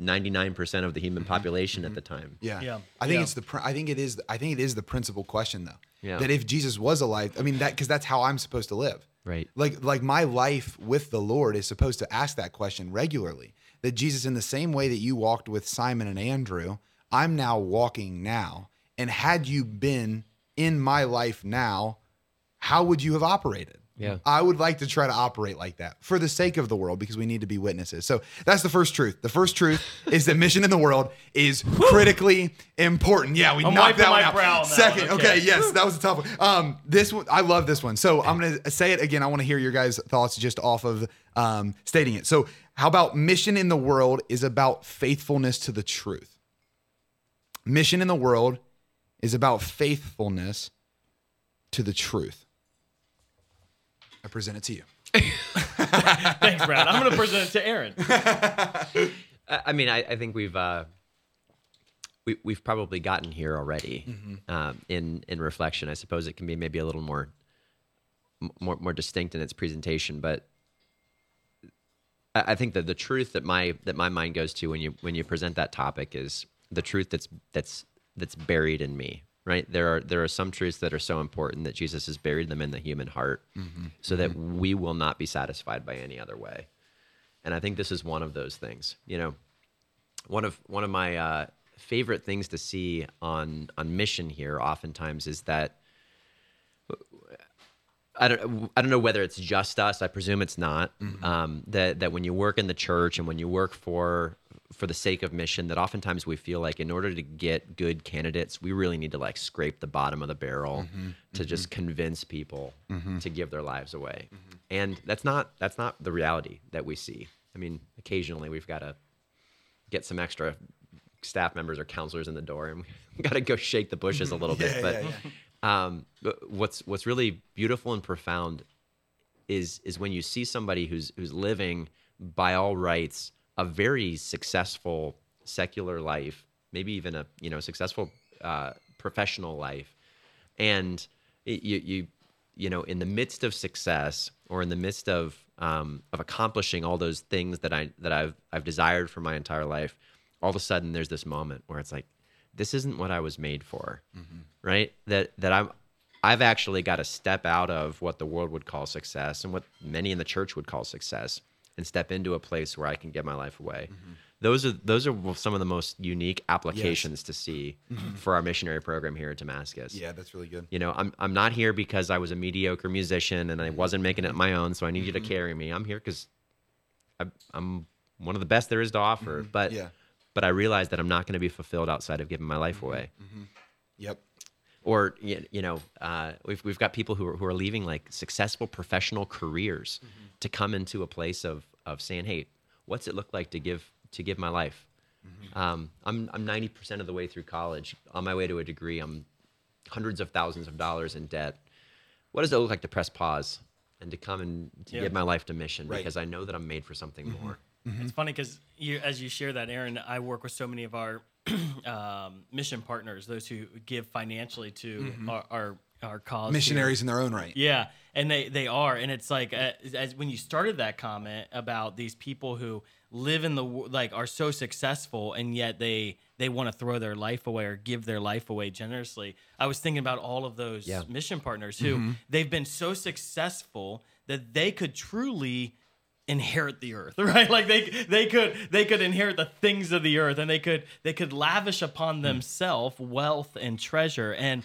[SPEAKER 3] 99% of the human population at the time.
[SPEAKER 2] Mm-hmm. Yeah.
[SPEAKER 1] Yeah.
[SPEAKER 2] I think
[SPEAKER 1] Yeah.
[SPEAKER 2] it's the pr- I think it is I think it is the principal question though.
[SPEAKER 3] Yeah.
[SPEAKER 2] That if Jesus was alive, I mean that cuz that's how I'm supposed to live.
[SPEAKER 3] Right.
[SPEAKER 2] Like like my life with the Lord is supposed to ask that question regularly. That Jesus in the same way that you walked with Simon and Andrew, I'm now walking now. And had you been in my life now, how would you have operated?
[SPEAKER 3] Yeah.
[SPEAKER 2] I would like to try to operate like that for the sake of the world because we need to be witnesses. So that's the first truth. The first truth *laughs* is that mission in the world is critically important. Yeah, we
[SPEAKER 1] I'm
[SPEAKER 2] knocked that one out. Second, okay.
[SPEAKER 1] Okay.
[SPEAKER 2] yes, that was a tough one. Um, this one, I love this one. So I'm gonna say it again. I want to hear your guys' thoughts just off of um, stating it. So, how about mission in the world is about faithfulness to the truth? Mission in the world is about faithfulness to the truth. I present it to you. *laughs*
[SPEAKER 1] Thanks, Brad. I'm going to present it to Aaron. *laughs*
[SPEAKER 3] I, I mean, I, I think we've uh, we, we've probably gotten here already um, in in reflection. I suppose it can be maybe a little more more more distinct in its presentation, but I, I think that the truth that my that my mind goes to when you when you present that topic is the truth that's that's that's buried in me. Right there are there are some truths that are so important that Jesus has buried them in the human heart, so that we will not be satisfied by any other way. And I think this is one of those things. You know, one of one of my uh, favorite things to see on on mission here oftentimes is that I don't I don't know whether it's just us. I presume it's not. Um, that that when you work in the church and when you work for for the sake of mission, that oftentimes we feel like in order to get good candidates, we really need to like scrape the bottom of the barrel mm-hmm. to just mm-hmm. convince people mm-hmm. to give their lives away. And that's not that's not the reality that we see. I mean, occasionally we've got to get some extra staff members or counselors in the door, and we got to go shake the bushes a little *laughs* bit.
[SPEAKER 2] Yeah,
[SPEAKER 3] but
[SPEAKER 2] yeah,
[SPEAKER 3] um, but what's what's really beautiful and profound is is when you see somebody who's who's living by all rights a very successful secular life, maybe even a you know successful uh, professional life, and it, you you you know in the midst of success or in the midst of um, of accomplishing all those things that I that I've I've desired for my entire life, all of a sudden there's this moment where it's like, this isn't what I was made for, right? That that I'm I've actually got to step out of what the world would call success and what many in the church would call success and step into a place where I can give my life away. Those are those are some of the most unique applications to see *laughs* for our missionary program here at Damascus.
[SPEAKER 2] Yeah, that's really good.
[SPEAKER 3] You know, I'm I'm not here because I was a mediocre musician and I
[SPEAKER 2] Mm-hmm.
[SPEAKER 3] wasn't making it my own, so I need you to carry me. I'm here because I'm one of the best there is to offer. But
[SPEAKER 2] Mm-hmm. Yeah.
[SPEAKER 3] but I realize that I'm not going to be fulfilled outside of giving my
[SPEAKER 2] Mm-hmm.
[SPEAKER 3] life away
[SPEAKER 2] Yep.
[SPEAKER 3] Or you know uh, we've, we've got people who are, who are leaving like successful professional careers to come into a place of of saying hey what's it look like to give to give my life? Um, I'm, I'm 90% of the way through college. On my way to a degree i'm hundreds of thousands of dollars in debt. What does it look like to press pause and to come and to
[SPEAKER 1] Yeah.
[SPEAKER 3] give my life to mission?
[SPEAKER 2] Right.
[SPEAKER 3] because i know that i'm made for something more.
[SPEAKER 1] It's funny because you, as you share that, Aaron, I work with so many of our *clears throat* um, mission partners, those who give financially to our, our our cause. here.
[SPEAKER 2] Missionaries in their own right.
[SPEAKER 1] Yeah, and they they are, and it's like uh, as when you started that comment about these people who live in the like are so successful and yet they they want to throw their life away or give their life away generously. I was thinking about all of those
[SPEAKER 3] Yeah.
[SPEAKER 1] mission partners who they've been so successful that they could truly inherit the earth *laughs* right? Like they they could they could inherit the things of the earth and they could they could lavish upon hmm. themselves wealth and treasure. And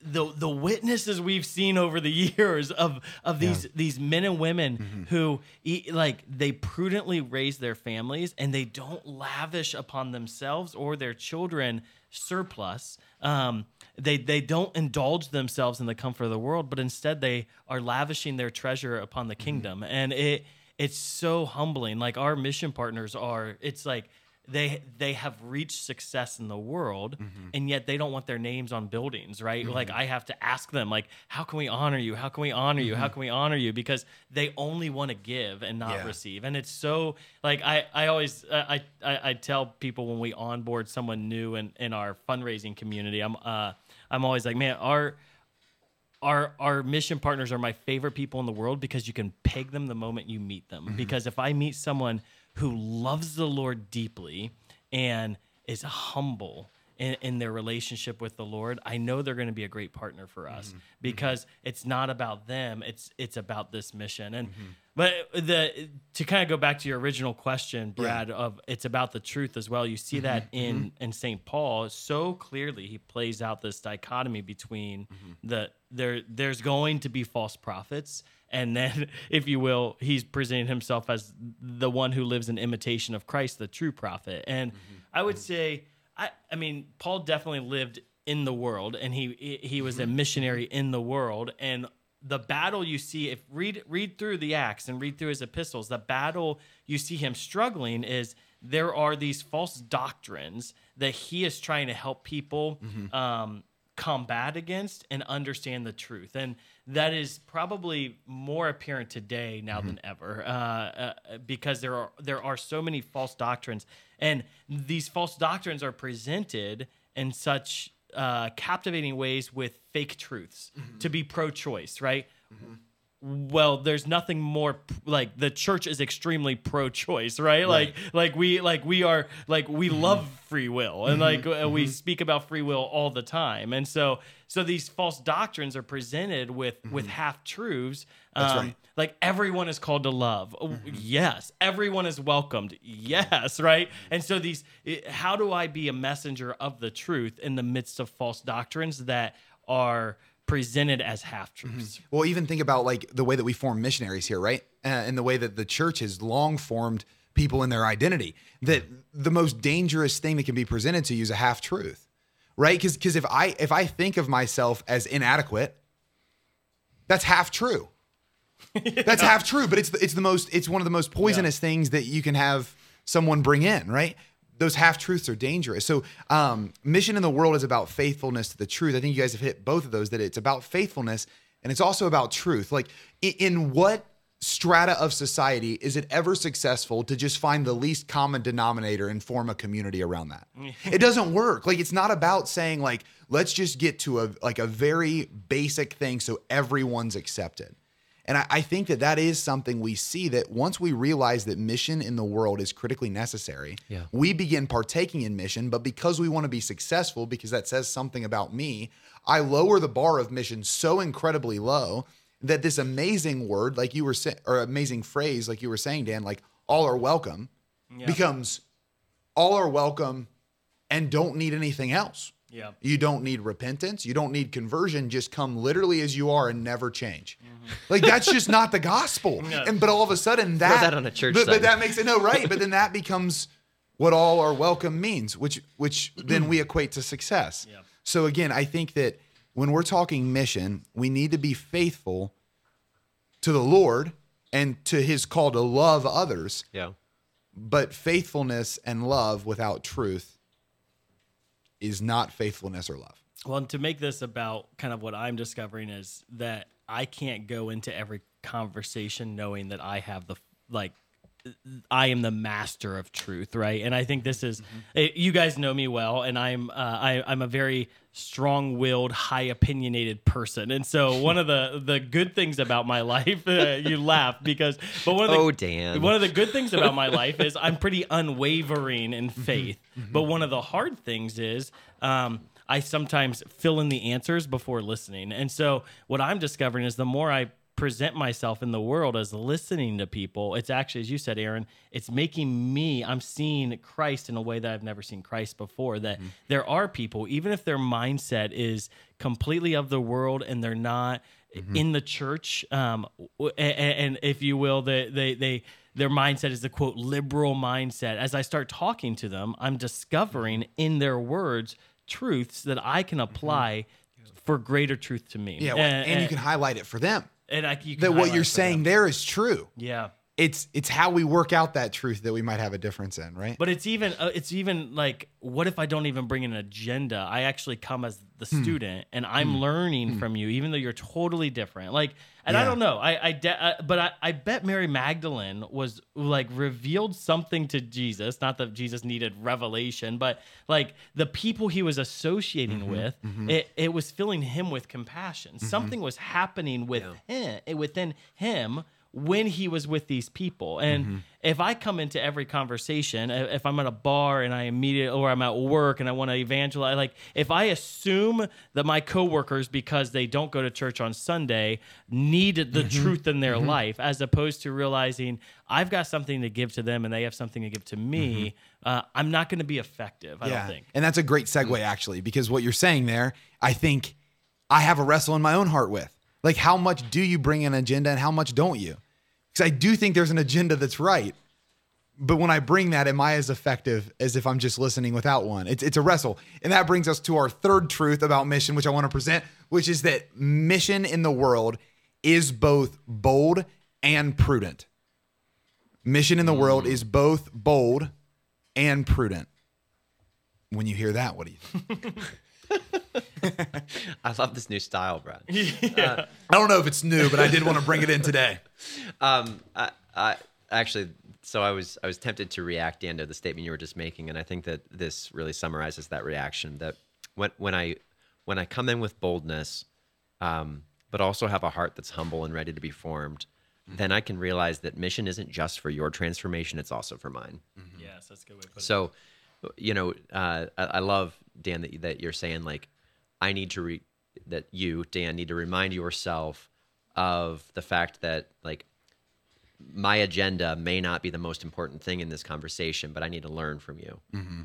[SPEAKER 1] the the witnesses we've seen over the *laughs* years of of these these men and women mm-hmm. who e- like they prudently raise their families and they don't lavish upon themselves or their children surplus. Um they they don't indulge themselves in the comfort of the world but instead they are lavishing their treasure upon the mm-hmm. kingdom. And it it's so humbling. Like our mission partners are it's like they they have reached success in the world mm-hmm. and yet they don't want their names on buildings right? Like mm-hmm. i have to ask them like how can we honor you? How can we honor you? How mm-hmm. can we honor you? Because they only want to give and not
[SPEAKER 2] Yeah.
[SPEAKER 1] receive. And it's so like i i always I, I i tell people when we onboard someone new in in our fundraising community i'm uh i'm always like man our our our mission partners are my favorite people in the world because you can peg them the moment you meet them. Mm-hmm. Because if I meet someone who loves the Lord deeply and is humble in, in their relationship with the Lord, I know they're going to be a great partner for us mm-hmm. because it's not about them; it's it's about this mission. And mm-hmm. But the to kind of go back to your original question, Brad, of it's about the truth as well. You see mm-hmm. that in mm-hmm. in Saint Paul so clearly. He plays out this dichotomy between mm-hmm. the there there's going to be false prophets and then *laughs* if you will he's presenting himself as the one who lives in imitation of christ the true prophet. And i would say i i mean paul definitely lived in the world and he he he was a missionary in the world and the battle you see if read read through the acts and read through his epistles the battle you see him struggling is there are these false doctrines that he is trying to help people um, combat against and understand the truth. And that is probably more apparent today now than ever uh, uh, because there are there are so many false doctrines. And these false doctrines are presented in such uh, captivating ways with fake truths to be pro-choice right well there's nothing more like the church is extremely pro-choice right, like like we like we are like we mm-hmm. love free will and mm-hmm. like uh, we mm-hmm. speak about free will all the time. And so so these false doctrines are presented with with half truths um
[SPEAKER 2] right.
[SPEAKER 1] like everyone is called to love. Oh, yes. Everyone is welcomed. Yes right? And so these eh, how do i be a messenger of the truth in the midst of false doctrines that are presented as half truths
[SPEAKER 2] Well, even think about like the way that we form missionaries here, right? Uh, and the way that the church has long formed people in their identity. That the most dangerous thing that can be presented to you is a half truth, right? Because because if I if I think of myself as inadequate, that's half true. *laughs* That's half true, but it's the, it's the most it's one of the most poisonous things that you can have someone bring in, right? Those half truths are dangerous. So, um, mission in the world is about faithfulness to the truth. I think you guys have hit both of those. That it's about faithfulness and it's also about truth. Like, in, in what strata of society is it ever successful to just find the least common denominator and form a community around that? *laughs* it doesn't work. Like, it's not about saying like, let's just get to a like a very basic thing so everyone's accepted. And I, I, think that that is something we see that once we realize that mission in the world is critically necessary,
[SPEAKER 3] Yeah.
[SPEAKER 2] we begin partaking in mission. But because we want to be successful, because that says something about me, I lower the bar of mission so incredibly low that this amazing word, like you were saying, or amazing phrase, like you were saying, Dan, like all are welcome,
[SPEAKER 1] Yeah.
[SPEAKER 2] becomes all are welcome and don't need anything else.
[SPEAKER 1] Yeah.
[SPEAKER 2] You don't need repentance. You don't need conversion. Just come literally as you are and never change. Mm-hmm. Like that's just not the gospel. *laughs*
[SPEAKER 1] No.
[SPEAKER 2] And but all of a sudden that
[SPEAKER 3] that on a church
[SPEAKER 2] But, but that makes it no right. But then that becomes what all are welcome means, which which then we equate to success.
[SPEAKER 1] Yeah.
[SPEAKER 2] So again, I think that when we're talking mission, we need to be faithful to the Lord and to His call to love others.
[SPEAKER 3] Yeah.
[SPEAKER 2] But faithfulness and love without truth is not faithfulness or love.
[SPEAKER 1] Well, to make this about kind of what I'm discovering is that I can't go into every conversation knowing that I have the like I am the master of truth, right? And I think this is eh, you guys know me well, and I'm uh, I, I'm a very strong-willed, high-opinionated person, and so one of the the good things about my *laughs* life, uh, you laugh because, but one of the
[SPEAKER 3] Oh, Dan.
[SPEAKER 1] one of the good things about my *laughs* life is I'm pretty unwavering in faith. But one of the hard things is um, I sometimes fill in the answers before listening. And so what I'm discovering is the more I present myself in the world as listening to people, it's actually, as you said, Aaron, it's making me, I'm seeing Christ in a way that I've never seen Christ before. That mm-hmm. there are people, even if their mindset is completely of the world and they're not mm-hmm. in the church, um, w- a- a- and, if you will, they, they, they, their mindset is the quote liberal mindset. As I start talking to them, I'm discovering mm-hmm. in their words truths that I can apply for greater truth to me.
[SPEAKER 2] Yeah, well, and, you can highlight it for them.
[SPEAKER 1] And I, you
[SPEAKER 2] That what you're saying there is true.
[SPEAKER 1] yeah.
[SPEAKER 2] It's it's how we work out that truth that we might have a difference in, right?
[SPEAKER 1] But it's even uh, it's even like what if I don't even bring an agenda? I actually come as the
[SPEAKER 2] Hmm.
[SPEAKER 1] student and I'm learning from you, even though you're totally different. Like, and I don't know. I I, de- I but I, I bet Mary Magdalene was like revealed something to Jesus. Not that Jesus needed revelation, but like the people he was associating
[SPEAKER 2] Mm-hmm.
[SPEAKER 1] with, it it was filling him with compassion. Something was happening with him within him when he was with these people. And
[SPEAKER 2] Mm-hmm.
[SPEAKER 1] if I come into every conversation, if I'm at a bar and I immediately, or I'm at work and I want to evangelize, like if I assume that my coworkers, because they don't go to church on Sunday, need the
[SPEAKER 2] Mm-hmm.
[SPEAKER 1] truth in their life, as opposed to realizing I've got something to give to them and they have something to give to me, uh, I'm not going to be effective. I don't think.
[SPEAKER 2] And that's a great segue actually, because what you're saying there, I think I have a wrestle in my own heart with. Like how much do you bring an agenda and how much don't you? Because I do think there's an agenda that's right. But when I bring that, am I as effective as if I'm just listening without one? It's it's a wrestle. And that brings us to our third truth about mission, which I want to present, which is that mission in the world is both bold and prudent. Mission in the world is both bold and prudent. When you hear that, what do you think? *laughs* *laughs*
[SPEAKER 3] I love this new style, Brad. *laughs*
[SPEAKER 2] I don't know if it's new, but I did want to bring it in today. *laughs*
[SPEAKER 3] Um, I, I actually, so I was I was tempted to react Dan to the statement you were just making, and I think that this really summarizes that reaction. That when when I when I come in with boldness, um, but also have a heart that's humble and ready to be formed, then I can realize that mission isn't just for your transformation; it's also for mine.
[SPEAKER 1] Yes, that's a good way to put it.
[SPEAKER 3] So, you know, uh, I, I love Dan that that you're saying like, I need to re that you Dan need to remind yourself of the fact that like my agenda may not be the most important thing in this conversation, but I need to learn from you. Mm-hmm.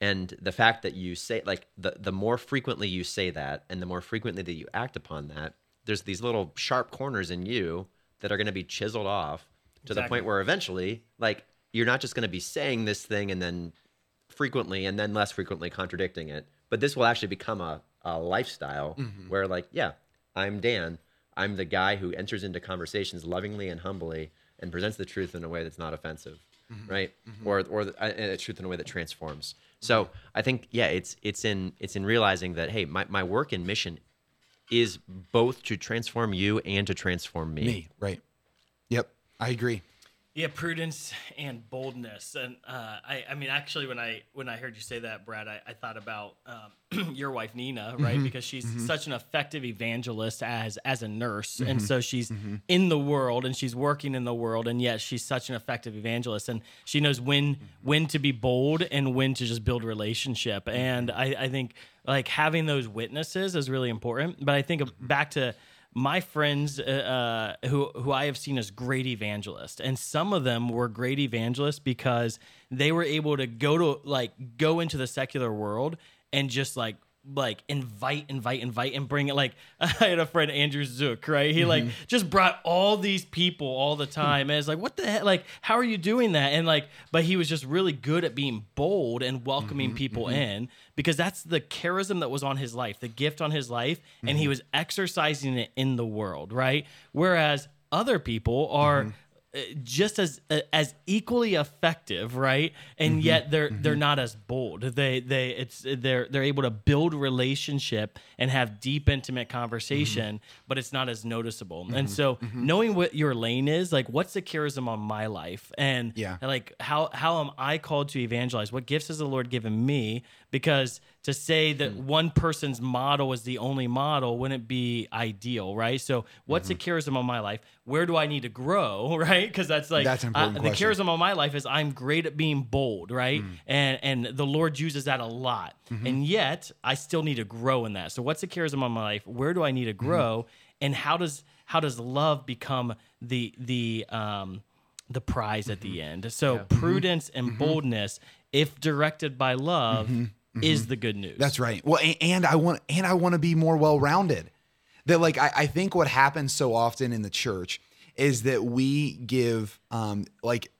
[SPEAKER 3] And the fact that you say like the the more frequently you say that, and the more frequently that you act upon that, there's these little sharp corners in you that are going to be chiseled off to the point where eventually, like you're not just going to be saying this thing and then frequently and then less frequently contradicting it, but this will actually become a, a lifestyle where like, yeah, I'm Dan. I'm the guy who enters into conversations lovingly and humbly and presents the truth in a way that's not offensive. right? Or or the, uh, uh, truth in a way that transforms. So I think yeah, it's it's in it's in realizing that hey, my, my work and mission is both to transform you and to transform me.
[SPEAKER 2] Me, right? Yep, I agree.
[SPEAKER 1] Yeah, prudence and boldness, and uh, I, I mean, actually, when I when I heard you say that, Brad, I, I thought about um, *clears throat* your wife Nina, right?
[SPEAKER 2] Mm-hmm.
[SPEAKER 1] Because she's such an effective evangelist as as a nurse,
[SPEAKER 2] Mm-hmm.
[SPEAKER 1] and so she's in the world and she's working in the world, and yet she's such an effective evangelist, and she knows when when to be bold and when to just build relationship, and I, I think like having those witnesses is really important. But I think back to my friends uh, uh, who who I have seen as great evangelists, and some of them were great evangelists because they were able to go to like go into the secular world and just like like invite, invite, invite, and bring it. Like *laughs* I had a friend Andrew Zook, right? He like mm-hmm. just brought all these people all the time, and it's like, what the heck? Like, how are you doing that? And like, but he was just really good at being bold and welcoming mm-hmm, people mm-hmm. in because that's the charism that was on his life, the gift on his life, and he was exercising it in the world, right? Whereas other people are uh, Uh, just as uh, as equally effective, right? And mm-hmm. yet they're they're mm-hmm. not as bold. They they it's they're they're able to build relationship and have deep intimate conversation, mm-hmm. but it's not as noticeable. And so knowing what your lane is, like what's the charism on my life, and
[SPEAKER 2] Yeah.
[SPEAKER 1] like how how am I called to evangelize? What gifts has the Lord given me? Because to say that
[SPEAKER 2] Hmm.
[SPEAKER 1] one person's model is the only model wouldn't be ideal, right? So, what's the
[SPEAKER 2] Mm-hmm.
[SPEAKER 1] charism of my life? Where do I need to grow, *laughs* right? Because that's like
[SPEAKER 2] That's
[SPEAKER 1] uh, the charism of my life is I'm great at being bold, right?
[SPEAKER 2] Mm.
[SPEAKER 1] And and the Lord uses that a lot,
[SPEAKER 2] Mm-hmm.
[SPEAKER 1] and yet I still need to grow in that. So, what's the charism of my life? Where do I need to
[SPEAKER 2] Mm-hmm.
[SPEAKER 1] grow? And how does how does love become the the um the prize at
[SPEAKER 2] Mm-hmm.
[SPEAKER 1] the end? So, prudence and boldness, if directed by love, is the good news.
[SPEAKER 2] Mm-hmm. That's right. Well, a- and I want and I want to be more well rounded. That like I, I think what happens so often in the church is that we give um like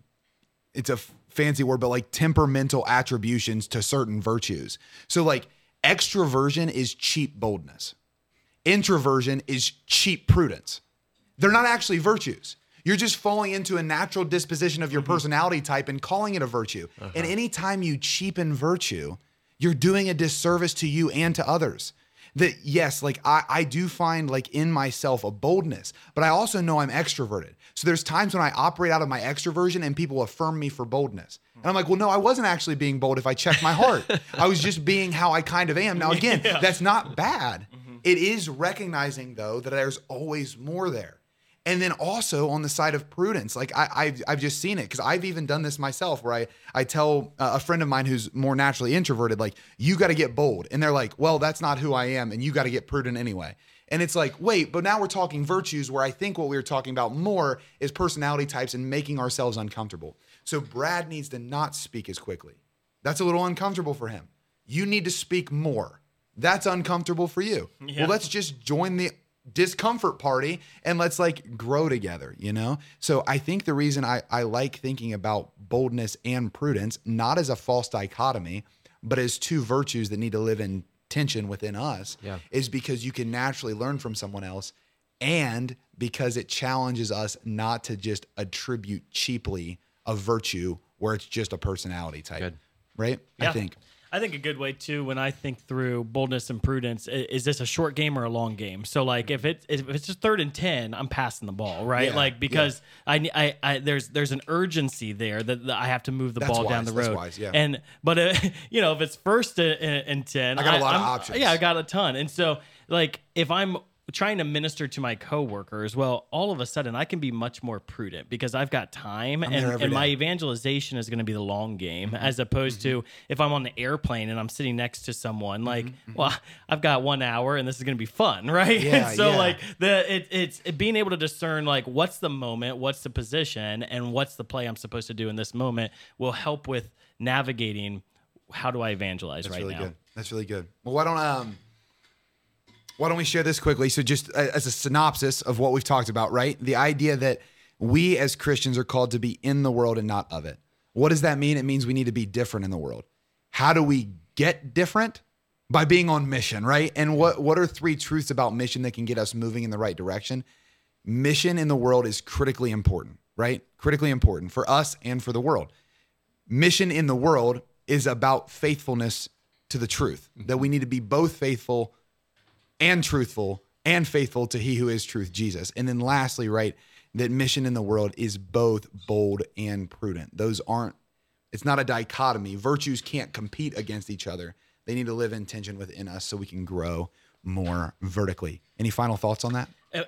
[SPEAKER 2] it's a fancy word, but like temperamental attributions to certain virtues. So like extroversion is cheap boldness. Introversion is cheap prudence. They're not actually virtues. You're just falling into a natural disposition of your personality type and calling it a virtue. And anytime you cheapen virtue, you're doing a disservice to you and to others. That yes, like I, I do find like in myself a boldness, but I also know I'm extroverted. So there's times when I operate out of my extroversion and people affirm me for boldness. And I'm like, well, no, I wasn't actually being bold if I checked my heart. I was just being how I kind of am. Now, *laughs* again, that's not bad. Mm-hmm. It is recognizing though that there's always more there. And then also on the side of prudence, like I, I've, I've just seen it because I've even done this myself where I, I tell uh, a friend of mine who's more naturally introverted, like, you got to get bold. And they're like, well, that's not who I am. And you got to get prudent anyway. And it's like, wait, but now we're talking virtues where I think what we were talking about more is personality types and making ourselves uncomfortable. So Brad needs to not speak as quickly. That's a little uncomfortable for him. You need to speak more. That's uncomfortable for you.
[SPEAKER 1] Yeah.
[SPEAKER 2] Well, let's just join the discomfort party and let's like grow together, you know? So I think the reason I, I like thinking about boldness and prudence, not as a false dichotomy, but as two virtues that need to live in tension within us,
[SPEAKER 3] Yeah.
[SPEAKER 2] is because you can naturally learn from someone else and because it challenges us not to just attribute cheaply a virtue where it's just a personality type.
[SPEAKER 3] Good.
[SPEAKER 2] Right? I think.
[SPEAKER 1] I think a good way too, when I think through boldness and prudence, i- is this a short game or a long game? So like, if it if it's just third and ten, I'm passing the ball, right?
[SPEAKER 2] Yeah,
[SPEAKER 1] like because I, I I there's there's an urgency there that, that I have to move the
[SPEAKER 2] That's
[SPEAKER 1] ball down
[SPEAKER 2] wise,
[SPEAKER 1] the
[SPEAKER 2] that's
[SPEAKER 1] road.
[SPEAKER 2] wise, yeah.
[SPEAKER 1] And but uh, *laughs* you know, if it's first and, and ten,
[SPEAKER 2] I got a lot of
[SPEAKER 1] I'm-
[SPEAKER 2] options.
[SPEAKER 1] Yeah, I got a ton. And so like, if I'm trying to minister to my coworkers, well, all of a sudden I can be much more prudent because I've got time and,
[SPEAKER 2] there every
[SPEAKER 1] and my evangelization is going to be the long game
[SPEAKER 2] Mm-hmm.
[SPEAKER 1] as opposed to if I'm on the airplane and I'm sitting next to someone like, well, I've got one hour and this is going to be fun, *laughs* right?
[SPEAKER 2] Mm-hmm, Yeah,
[SPEAKER 1] so
[SPEAKER 2] yeah.
[SPEAKER 1] like the it, it's it being able to discern like what's the moment, what's the position, and what's the play I'm supposed to do in this moment will help with navigating how do I evangelize
[SPEAKER 2] That's
[SPEAKER 1] right
[SPEAKER 2] really
[SPEAKER 1] now.
[SPEAKER 2] good. That's really good. Well, why don't um why don't we share this quickly? So just uh, as a synopsis of what we've talked about, right? The idea that we as Christians are called to be in the world and not of it. What does that mean? It means we need to be different in the world. How do we get different? By being on mission, right? And what what are three truths about mission that can get us moving in the right direction? Mission in the world is critically important, right? Critically important for us and for the world. Mission in the world is about faithfulness to the truth, that we need to be both faithful and truthful and faithful to he who is truth, Jesus. And then lastly, right, that mission in the world is both bold and prudent. Those aren't, it's not a dichotomy. Virtues can't compete against each other. They need to live in tension within us so we can grow more vertically. Any final thoughts on that?
[SPEAKER 1] Uh,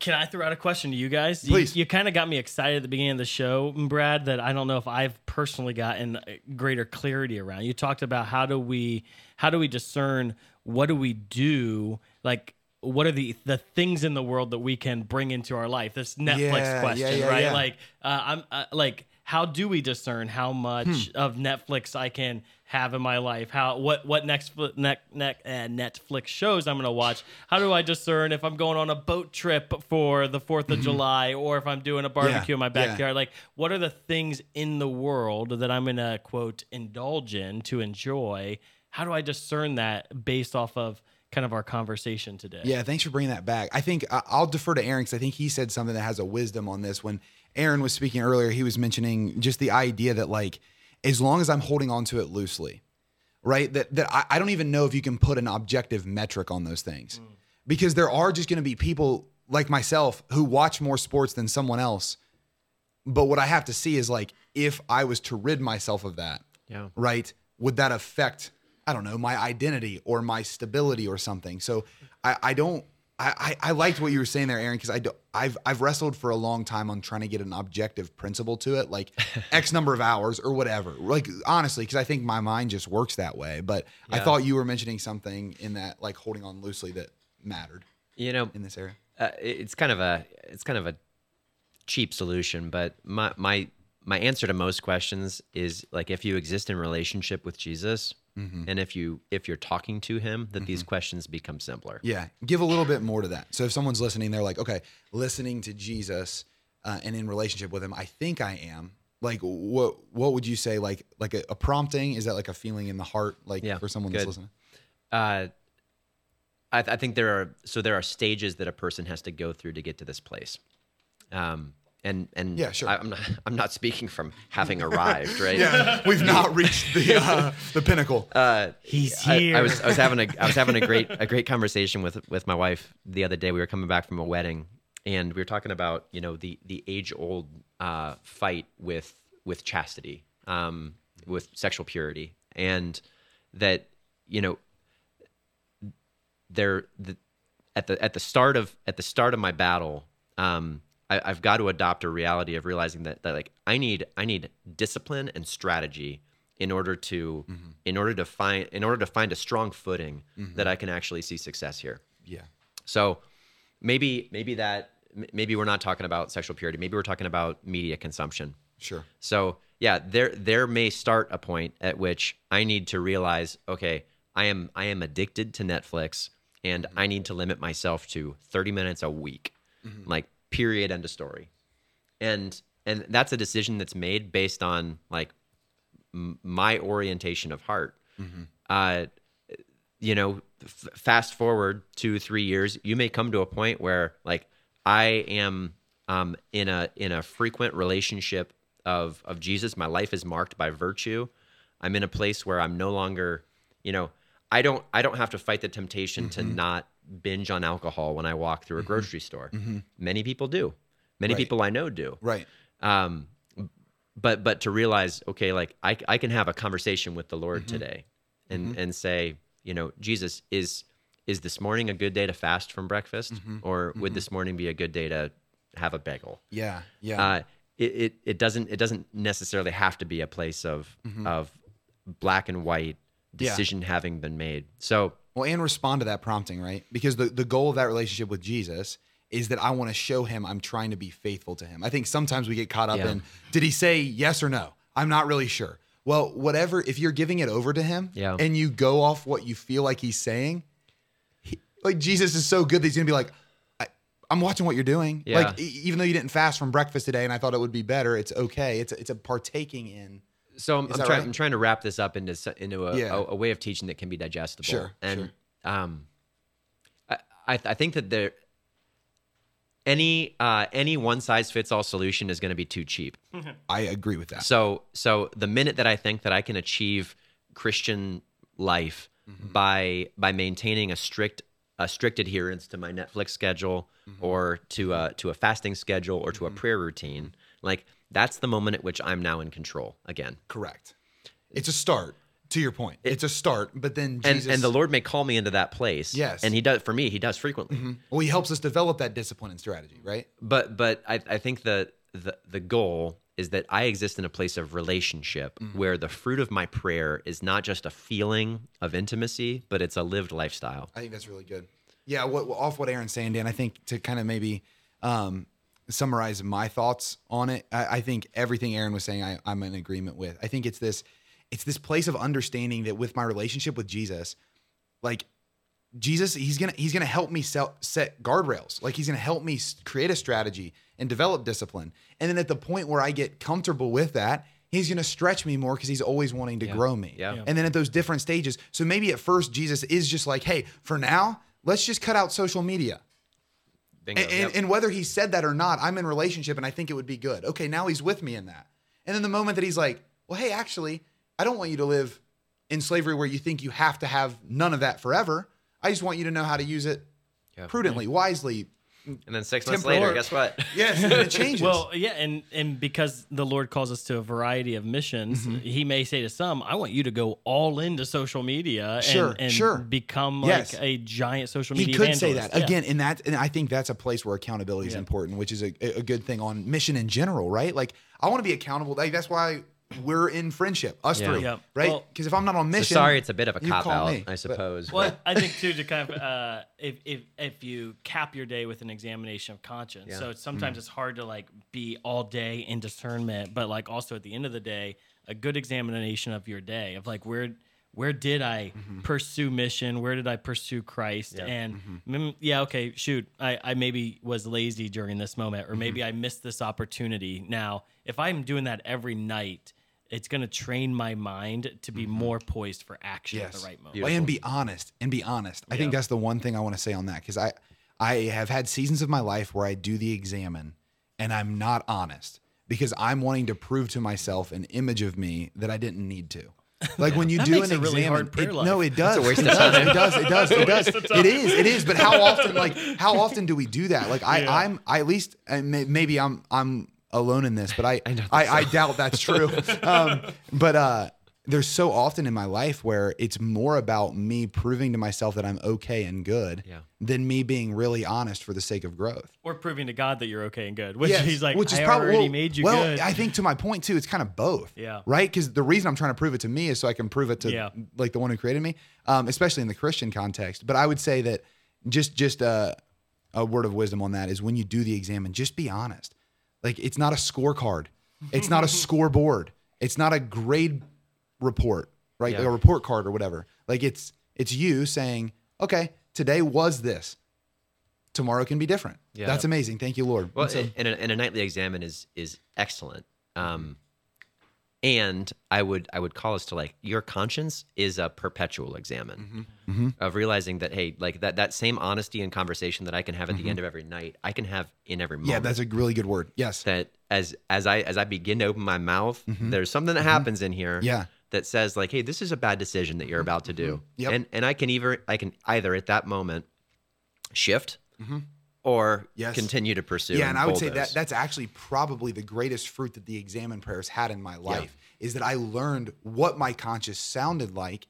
[SPEAKER 1] Can I throw out a question to you guys?
[SPEAKER 2] Please.
[SPEAKER 1] You, you kind of got me excited at the beginning of the show, Brad, that I don't know if I've personally gotten greater clarity around. You talked about how do we how do we discern what do we do like what are the the things in the world that we can bring into our life? This Netflix
[SPEAKER 2] Yeah, yeah,
[SPEAKER 1] question,
[SPEAKER 2] yeah,
[SPEAKER 1] right?
[SPEAKER 2] yeah.
[SPEAKER 1] Like uh, I'm uh, like how do we discern how much
[SPEAKER 2] Hmm.
[SPEAKER 1] of Netflix I can have in my life? How what what next net, net, uh, Netflix shows I'm going to watch? How do I discern if I'm going on a boat trip for the 4th of July or if I'm doing a barbecue in my
[SPEAKER 2] Mm-hmm. yeah.
[SPEAKER 1] backyard? Like what are the things in the world that I'm going to quote indulge in to enjoy? How do I discern that based off of kind of our conversation today?
[SPEAKER 2] Yeah, thanks for bringing that back. I think I'll defer to Aaron because I think he said something that has a wisdom on this. When Aaron was speaking earlier, he was mentioning just the idea that like as long as I'm holding on to it loosely, right? That that I, I don't even know if you can put an objective metric on those things mm. because there are just going to be people like myself who watch more sports than someone else. But what I have to see is like if I was to rid myself of that,
[SPEAKER 3] Yeah.
[SPEAKER 2] right? Would that affect, I don't know, my identity or my stability or something? So I, I don't, I, I, I liked what you were saying there, Aaron, because I do, I've, I've wrestled for a long time on trying to get an objective principle to it, like *laughs* X number of hours or whatever. Like honestly, because I think my mind just works that way. But I thought you were mentioning something in that, like holding on loosely, that mattered
[SPEAKER 3] You know,
[SPEAKER 2] in this area.
[SPEAKER 3] uh, it's kind of a it's kind of a cheap solution, but my my my answer to most questions is like if you exist in relationship with Jesus,
[SPEAKER 2] Mm-hmm.
[SPEAKER 3] and if you if you're talking to Him, that these questions become simpler.
[SPEAKER 2] Yeah, give a little bit more to that. So if someone's listening, they're like, okay, listening to Jesus uh, and in relationship with Him, I think I am. Like, what what would you say? Like, like a, a prompting? Is that like a feeling in the heart? Like
[SPEAKER 3] Yeah,
[SPEAKER 2] for someone that's listening?
[SPEAKER 3] Uh, I, I think there are so there are stages that a person has to go through to get to this place. Um, and and
[SPEAKER 2] Yeah, sure.
[SPEAKER 3] I, I'm not *laughs* I'm not speaking from having arrived, right?
[SPEAKER 2] Yeah, we've *laughs* not reached the uh, the pinnacle.
[SPEAKER 3] Uh,
[SPEAKER 1] He's
[SPEAKER 3] I,
[SPEAKER 1] here.
[SPEAKER 3] I was I was having a I was having a great a great *laughs* conversation with with my wife the other day. We were coming back from a wedding, and we were talking about you know the the age old uh, fight with with chastity, um, with sexual purity, and that you know there the, at the at the start of at the start of my battle, um, I, I've got to adopt a reality of realizing that, that like I need I need discipline and strategy in order to mm-hmm. in order to find in order to find a strong footing mm-hmm. that I can actually see success here.
[SPEAKER 2] yeah,
[SPEAKER 3] So maybe maybe that maybe we're not talking about sexual purity. Maybe we're talking about media consumption.
[SPEAKER 2] sure.
[SPEAKER 3] So yeah, there there may start a point at which I need to realize, okay, I am I am addicted to Netflix and mm-hmm. I need to limit myself to 30 minutes a week. Like period end of story. And and that's a decision that's made based on like m- my orientation of heart. Uh you know, f- fast forward two, three years, you may come to a point where like I am um, in a in a frequent relationship of of Jesus. My life is marked by virtue. I'm in a place where I'm no longer, you know, I don't I don't have to fight the temptation to not binge on alcohol when I walk through a grocery store. Many people do. Many
[SPEAKER 2] Right.
[SPEAKER 3] people I know do
[SPEAKER 2] Right.
[SPEAKER 3] um but but to realize okay like i, I can have a conversation with the lord
[SPEAKER 2] Mm-hmm.
[SPEAKER 3] today and and say you know jesus is is this morning a good day to fast from breakfast
[SPEAKER 2] Mm-hmm.
[SPEAKER 3] or would this morning be a good day to have a bagel
[SPEAKER 2] Yeah. Yeah.
[SPEAKER 3] uh it, it it doesn't it doesn't necessarily have to be a place of of black and white
[SPEAKER 2] Mm-hmm. Yeah.
[SPEAKER 3] decision having been made so
[SPEAKER 2] Well, and respond to that prompting, right? Because the, the goal of that relationship with Jesus is that I want to show him I'm trying to be faithful to him. I think sometimes we get caught up
[SPEAKER 3] Yeah.
[SPEAKER 2] in did he say yes or no? I'm not really sure. Well, whatever, if you're giving it over to him
[SPEAKER 3] Yeah.
[SPEAKER 2] and you go off what you feel like he's saying, he, like Jesus is so good that he's going to be like, I, I'm watching what you're doing.
[SPEAKER 3] Yeah.
[SPEAKER 2] Like, even though you didn't fast from breakfast today and I thought it would be better, it's okay. It's it's a partaking in.
[SPEAKER 3] So I'm, I'm trying.
[SPEAKER 2] right?
[SPEAKER 3] I'm trying to wrap this up into into a,
[SPEAKER 2] Yeah.
[SPEAKER 3] a, a way of teaching that can be digestible.
[SPEAKER 2] Sure,
[SPEAKER 3] And
[SPEAKER 2] sure.
[SPEAKER 3] um, I, I I think that there any uh, any one size fits all solution is going to be too cheap.
[SPEAKER 2] I agree with that.
[SPEAKER 3] So so the minute that I think that I can achieve Christian life
[SPEAKER 2] Mm-hmm.
[SPEAKER 3] by by maintaining a strict a strict adherence to my Netflix schedule
[SPEAKER 2] Mm-hmm.
[SPEAKER 3] or to a to a fasting schedule or to a prayer routine, like that's the moment at which I'm now in control again.
[SPEAKER 2] Correct. It's a start. To your point, it's a start, but then
[SPEAKER 3] And
[SPEAKER 2] Jesus,
[SPEAKER 3] and the Lord may call me into that place.
[SPEAKER 2] Yes.
[SPEAKER 3] And he does for me, he does frequently.
[SPEAKER 2] well, he helps us develop that discipline and strategy, right?
[SPEAKER 3] But but I, I think that the the goal is that I exist in a place of relationship
[SPEAKER 2] Mm-hmm.
[SPEAKER 3] where the fruit of my prayer is not just a feeling of intimacy, but it's a lived lifestyle.
[SPEAKER 2] I think that's really good. Yeah, what, off what Aaron's saying, Dan. I think to kind of maybe um, summarize my thoughts on it, I, I think everything Aaron was saying, I, I'm in agreement with. I think it's this, it's this place of understanding that with my relationship with Jesus, like Jesus, he's gonna he's gonna help me set, set guardrails. Like he's gonna help me create a strategy and develop discipline. And then at the point where I get comfortable with that, he's gonna stretch me more because he's always wanting to grow me.
[SPEAKER 3] Yeah. Yeah.
[SPEAKER 2] And then at those different stages, so maybe at first Jesus is just like, hey, for now, let's just cut out social media.
[SPEAKER 3] Bingo.
[SPEAKER 2] And, and,
[SPEAKER 3] Yep.
[SPEAKER 2] and whether he said that or not, I'm in relationship and I think it would be good. Okay, now he's with me in that. And then the moment that he's like, well, hey, actually, I don't want you to live in slavery where you think you have to have none of that forever. I just want you to know how to use it
[SPEAKER 3] Yeah.
[SPEAKER 2] prudently, wisely.
[SPEAKER 3] And then six months later, guess what? *laughs*
[SPEAKER 2] Yes, it changes.
[SPEAKER 1] Well, yeah, and and because the Lord calls us to a variety of missions,
[SPEAKER 2] Mm-hmm.
[SPEAKER 1] He may say to some, "I want you to go all into social media
[SPEAKER 2] Sure,
[SPEAKER 1] and, and
[SPEAKER 2] sure.
[SPEAKER 1] become like
[SPEAKER 2] Yes.
[SPEAKER 1] a giant social media."
[SPEAKER 2] he
[SPEAKER 1] media."
[SPEAKER 2] could say that
[SPEAKER 1] Yeah.
[SPEAKER 2] again, and that, and I think that's a place where accountability is
[SPEAKER 1] Yeah.
[SPEAKER 2] important, which is a, a good thing on mission in general, right? Like I want to be accountable. Like that's why we're in friendship, us
[SPEAKER 3] Yeah.
[SPEAKER 2] three,
[SPEAKER 1] Yeah.
[SPEAKER 2] right?
[SPEAKER 1] Well-
[SPEAKER 2] Because if I'm not on
[SPEAKER 3] So
[SPEAKER 2] mission,
[SPEAKER 3] sorry, it's a bit of a
[SPEAKER 2] you
[SPEAKER 3] cop
[SPEAKER 2] call
[SPEAKER 3] out,
[SPEAKER 2] me,
[SPEAKER 3] I
[SPEAKER 2] but-
[SPEAKER 3] suppose.
[SPEAKER 1] Well,
[SPEAKER 3] but-
[SPEAKER 1] I think too to kind of uh, if if if you cap your day with an examination of conscience,
[SPEAKER 3] Yeah.
[SPEAKER 1] so it's, sometimes it's hard to like be all day in discernment, but like also at the end of the day, a good examination of your day of like where where did I mm-hmm. pursue mission? Where did I pursue Christ?
[SPEAKER 3] Yeah.
[SPEAKER 1] And mm, yeah, okay, shoot, I, I maybe was lazy during this moment, or maybe mm-hmm. I missed this opportunity. Now, if I'm doing that every night. It's going to train my mind to be more poised for action at the right moment.
[SPEAKER 3] Beautiful.
[SPEAKER 2] and be honest and be honest. I think that's the one thing I want to say on that because I I have had seasons of my life where I do the examen and I'm not honest because I'm wanting to prove to myself an image of me that I didn't need to. Like when you
[SPEAKER 1] That
[SPEAKER 2] do
[SPEAKER 1] makes
[SPEAKER 2] an
[SPEAKER 1] a really
[SPEAKER 2] examen,
[SPEAKER 1] hard prayer
[SPEAKER 2] it-
[SPEAKER 1] life.
[SPEAKER 2] no, it does.
[SPEAKER 3] a waste
[SPEAKER 2] it
[SPEAKER 3] of
[SPEAKER 2] does.
[SPEAKER 3] time.
[SPEAKER 2] It does. It does. *laughs* It does. It is. It is. But how *laughs* often? Like how often do we do that? Like I,
[SPEAKER 1] Yeah.
[SPEAKER 2] I'm. I at least maybe I'm. I'm alone in this, but I. I,
[SPEAKER 3] don't think
[SPEAKER 2] I, doubt that's *laughs* true. um, but uh, there's so often in my life where it's more about me proving to myself that I'm okay and good
[SPEAKER 3] Yeah.
[SPEAKER 2] than me being really honest for the sake of growth.
[SPEAKER 1] or proving to God that you're okay and good. Which
[SPEAKER 2] Yes,
[SPEAKER 1] he's like,
[SPEAKER 2] which is
[SPEAKER 1] I
[SPEAKER 2] probably
[SPEAKER 1] already
[SPEAKER 2] well,
[SPEAKER 1] made you
[SPEAKER 2] well,
[SPEAKER 1] good.
[SPEAKER 2] I think to my point too, it's kind of both.
[SPEAKER 1] Yeah.
[SPEAKER 2] Right. Because the reason I'm trying to prove it to me is so I can prove it to
[SPEAKER 1] Yeah.
[SPEAKER 2] like the one who created me, um, especially in the Christian context. But I would say that just just a, a word of wisdom on that is when you do the examen, just be honest. Like it's not a scorecard, it's not a *laughs* scoreboard, it's not a grade report, right?
[SPEAKER 3] Yeah.
[SPEAKER 2] Like a report card or whatever. Like it's it's you saying, okay, today was this. Tomorrow can be different.
[SPEAKER 3] Yeah.
[SPEAKER 2] That's amazing. Thank you, Lord.
[SPEAKER 3] Well,
[SPEAKER 2] And so-
[SPEAKER 3] and, a, and a nightly examen is is excellent. Um, and I would I would call us to like your conscience is a perpetual examen mm-hmm. Mm-hmm. of realizing that hey like that that same honesty and conversation that I can have at the mm-hmm. end of every night I can have in every moment.
[SPEAKER 2] yeah, that's a really good word. Yes.
[SPEAKER 3] that as as I as I begin to open my mouth, there's something that happens in here
[SPEAKER 2] Yeah.
[SPEAKER 3] That says like, hey, this is a bad decision that you're mm-hmm, about to do.
[SPEAKER 2] Mm-hmm, yep.
[SPEAKER 3] And and I can either I can either at that moment shift mm-hmm. or
[SPEAKER 2] Yes.
[SPEAKER 3] continue to pursue.
[SPEAKER 2] Yeah, and I would say that that's actually probably the greatest fruit that the examen prayers had in my life is that I learned what my conscience sounded like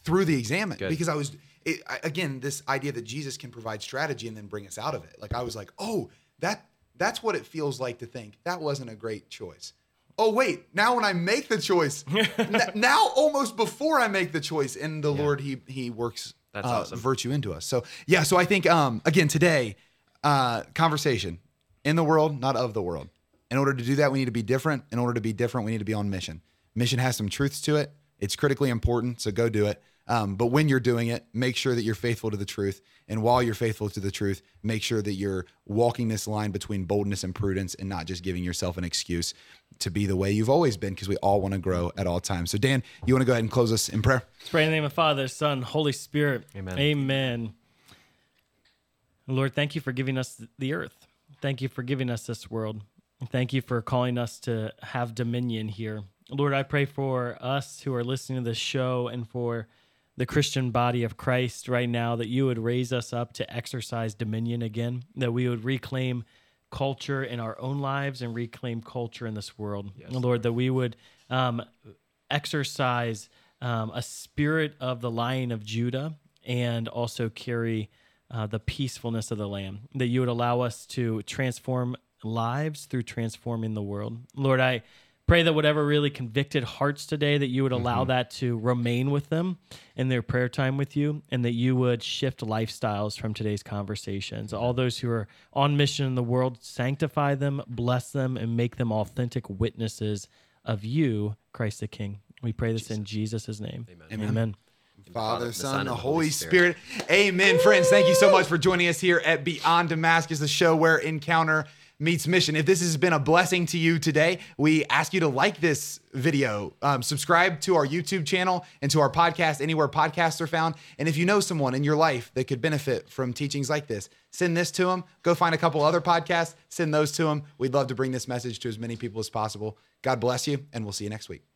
[SPEAKER 2] through the examen
[SPEAKER 3] Good.
[SPEAKER 2] because I was it, I, again this idea that Jesus can provide strategy and then bring us out of it. Like I was like, "Oh, that that's what it feels like to think that wasn't a great choice." Oh wait, now when I make the choice, *laughs* n- now almost before I make the choice, and the Lord he he works
[SPEAKER 3] That's
[SPEAKER 2] uh,
[SPEAKER 3] awesome.
[SPEAKER 2] virtue into us. So yeah, so I think um again today, uh conversation in the world, not of the world. In order to do that, we need to be different. In order to be different, we need to be on mission. Mission has some truths to it. It's critically important, so go do it. Um, but when you're doing it, make sure that you're faithful to the truth. And while you're faithful to the truth, make sure that you're walking this line between boldness and prudence and not just giving yourself an excuse to be the way you've always been because we all want to grow at all times. So, Dan, you want to go ahead and close us in prayer?
[SPEAKER 1] Let's pray in the name of Father, Son, Holy Spirit.
[SPEAKER 3] Amen.
[SPEAKER 1] Amen. Lord, thank you for giving us the earth. Thank you for giving us this world. Thank you for calling us to have dominion here. Lord, I pray for us who are listening to this show and for the Christian body of Christ right now that you would raise us up to exercise dominion again, that we would reclaim culture in our own lives and reclaim culture in this world. Yes, Lord, Lord, that we would um, exercise um, a spirit of the Lion of Judah and also carry uh, the peacefulness of the Lamb, that you would allow us to transform lives through transforming the world. Lord, I pray that whatever really convicted hearts today, that you would allow mm-hmm. that to remain with them in their prayer time with you, and that you would shift lifestyles from today's conversations. All those who are on mission in the world, sanctify them, bless them, and make them authentic witnesses of you, Christ the King. We pray this Jesus. in Jesus' name. Amen. Amen.
[SPEAKER 2] Father, Son, the Holy Spirit. Spirit. Amen. Friends, thank you so much for joining us here at Beyond Damascus, the show where encounter meets mission. If this has been a blessing to you today, we ask you to like this video, um, subscribe to our YouTube channel and to our podcast anywhere podcasts are found. And if you know someone in your life that could benefit from teachings like this, send this to them. Go find a couple other podcasts, send those to them. We'd love to bring this message to as many people as possible. God bless you, and we'll see you next week.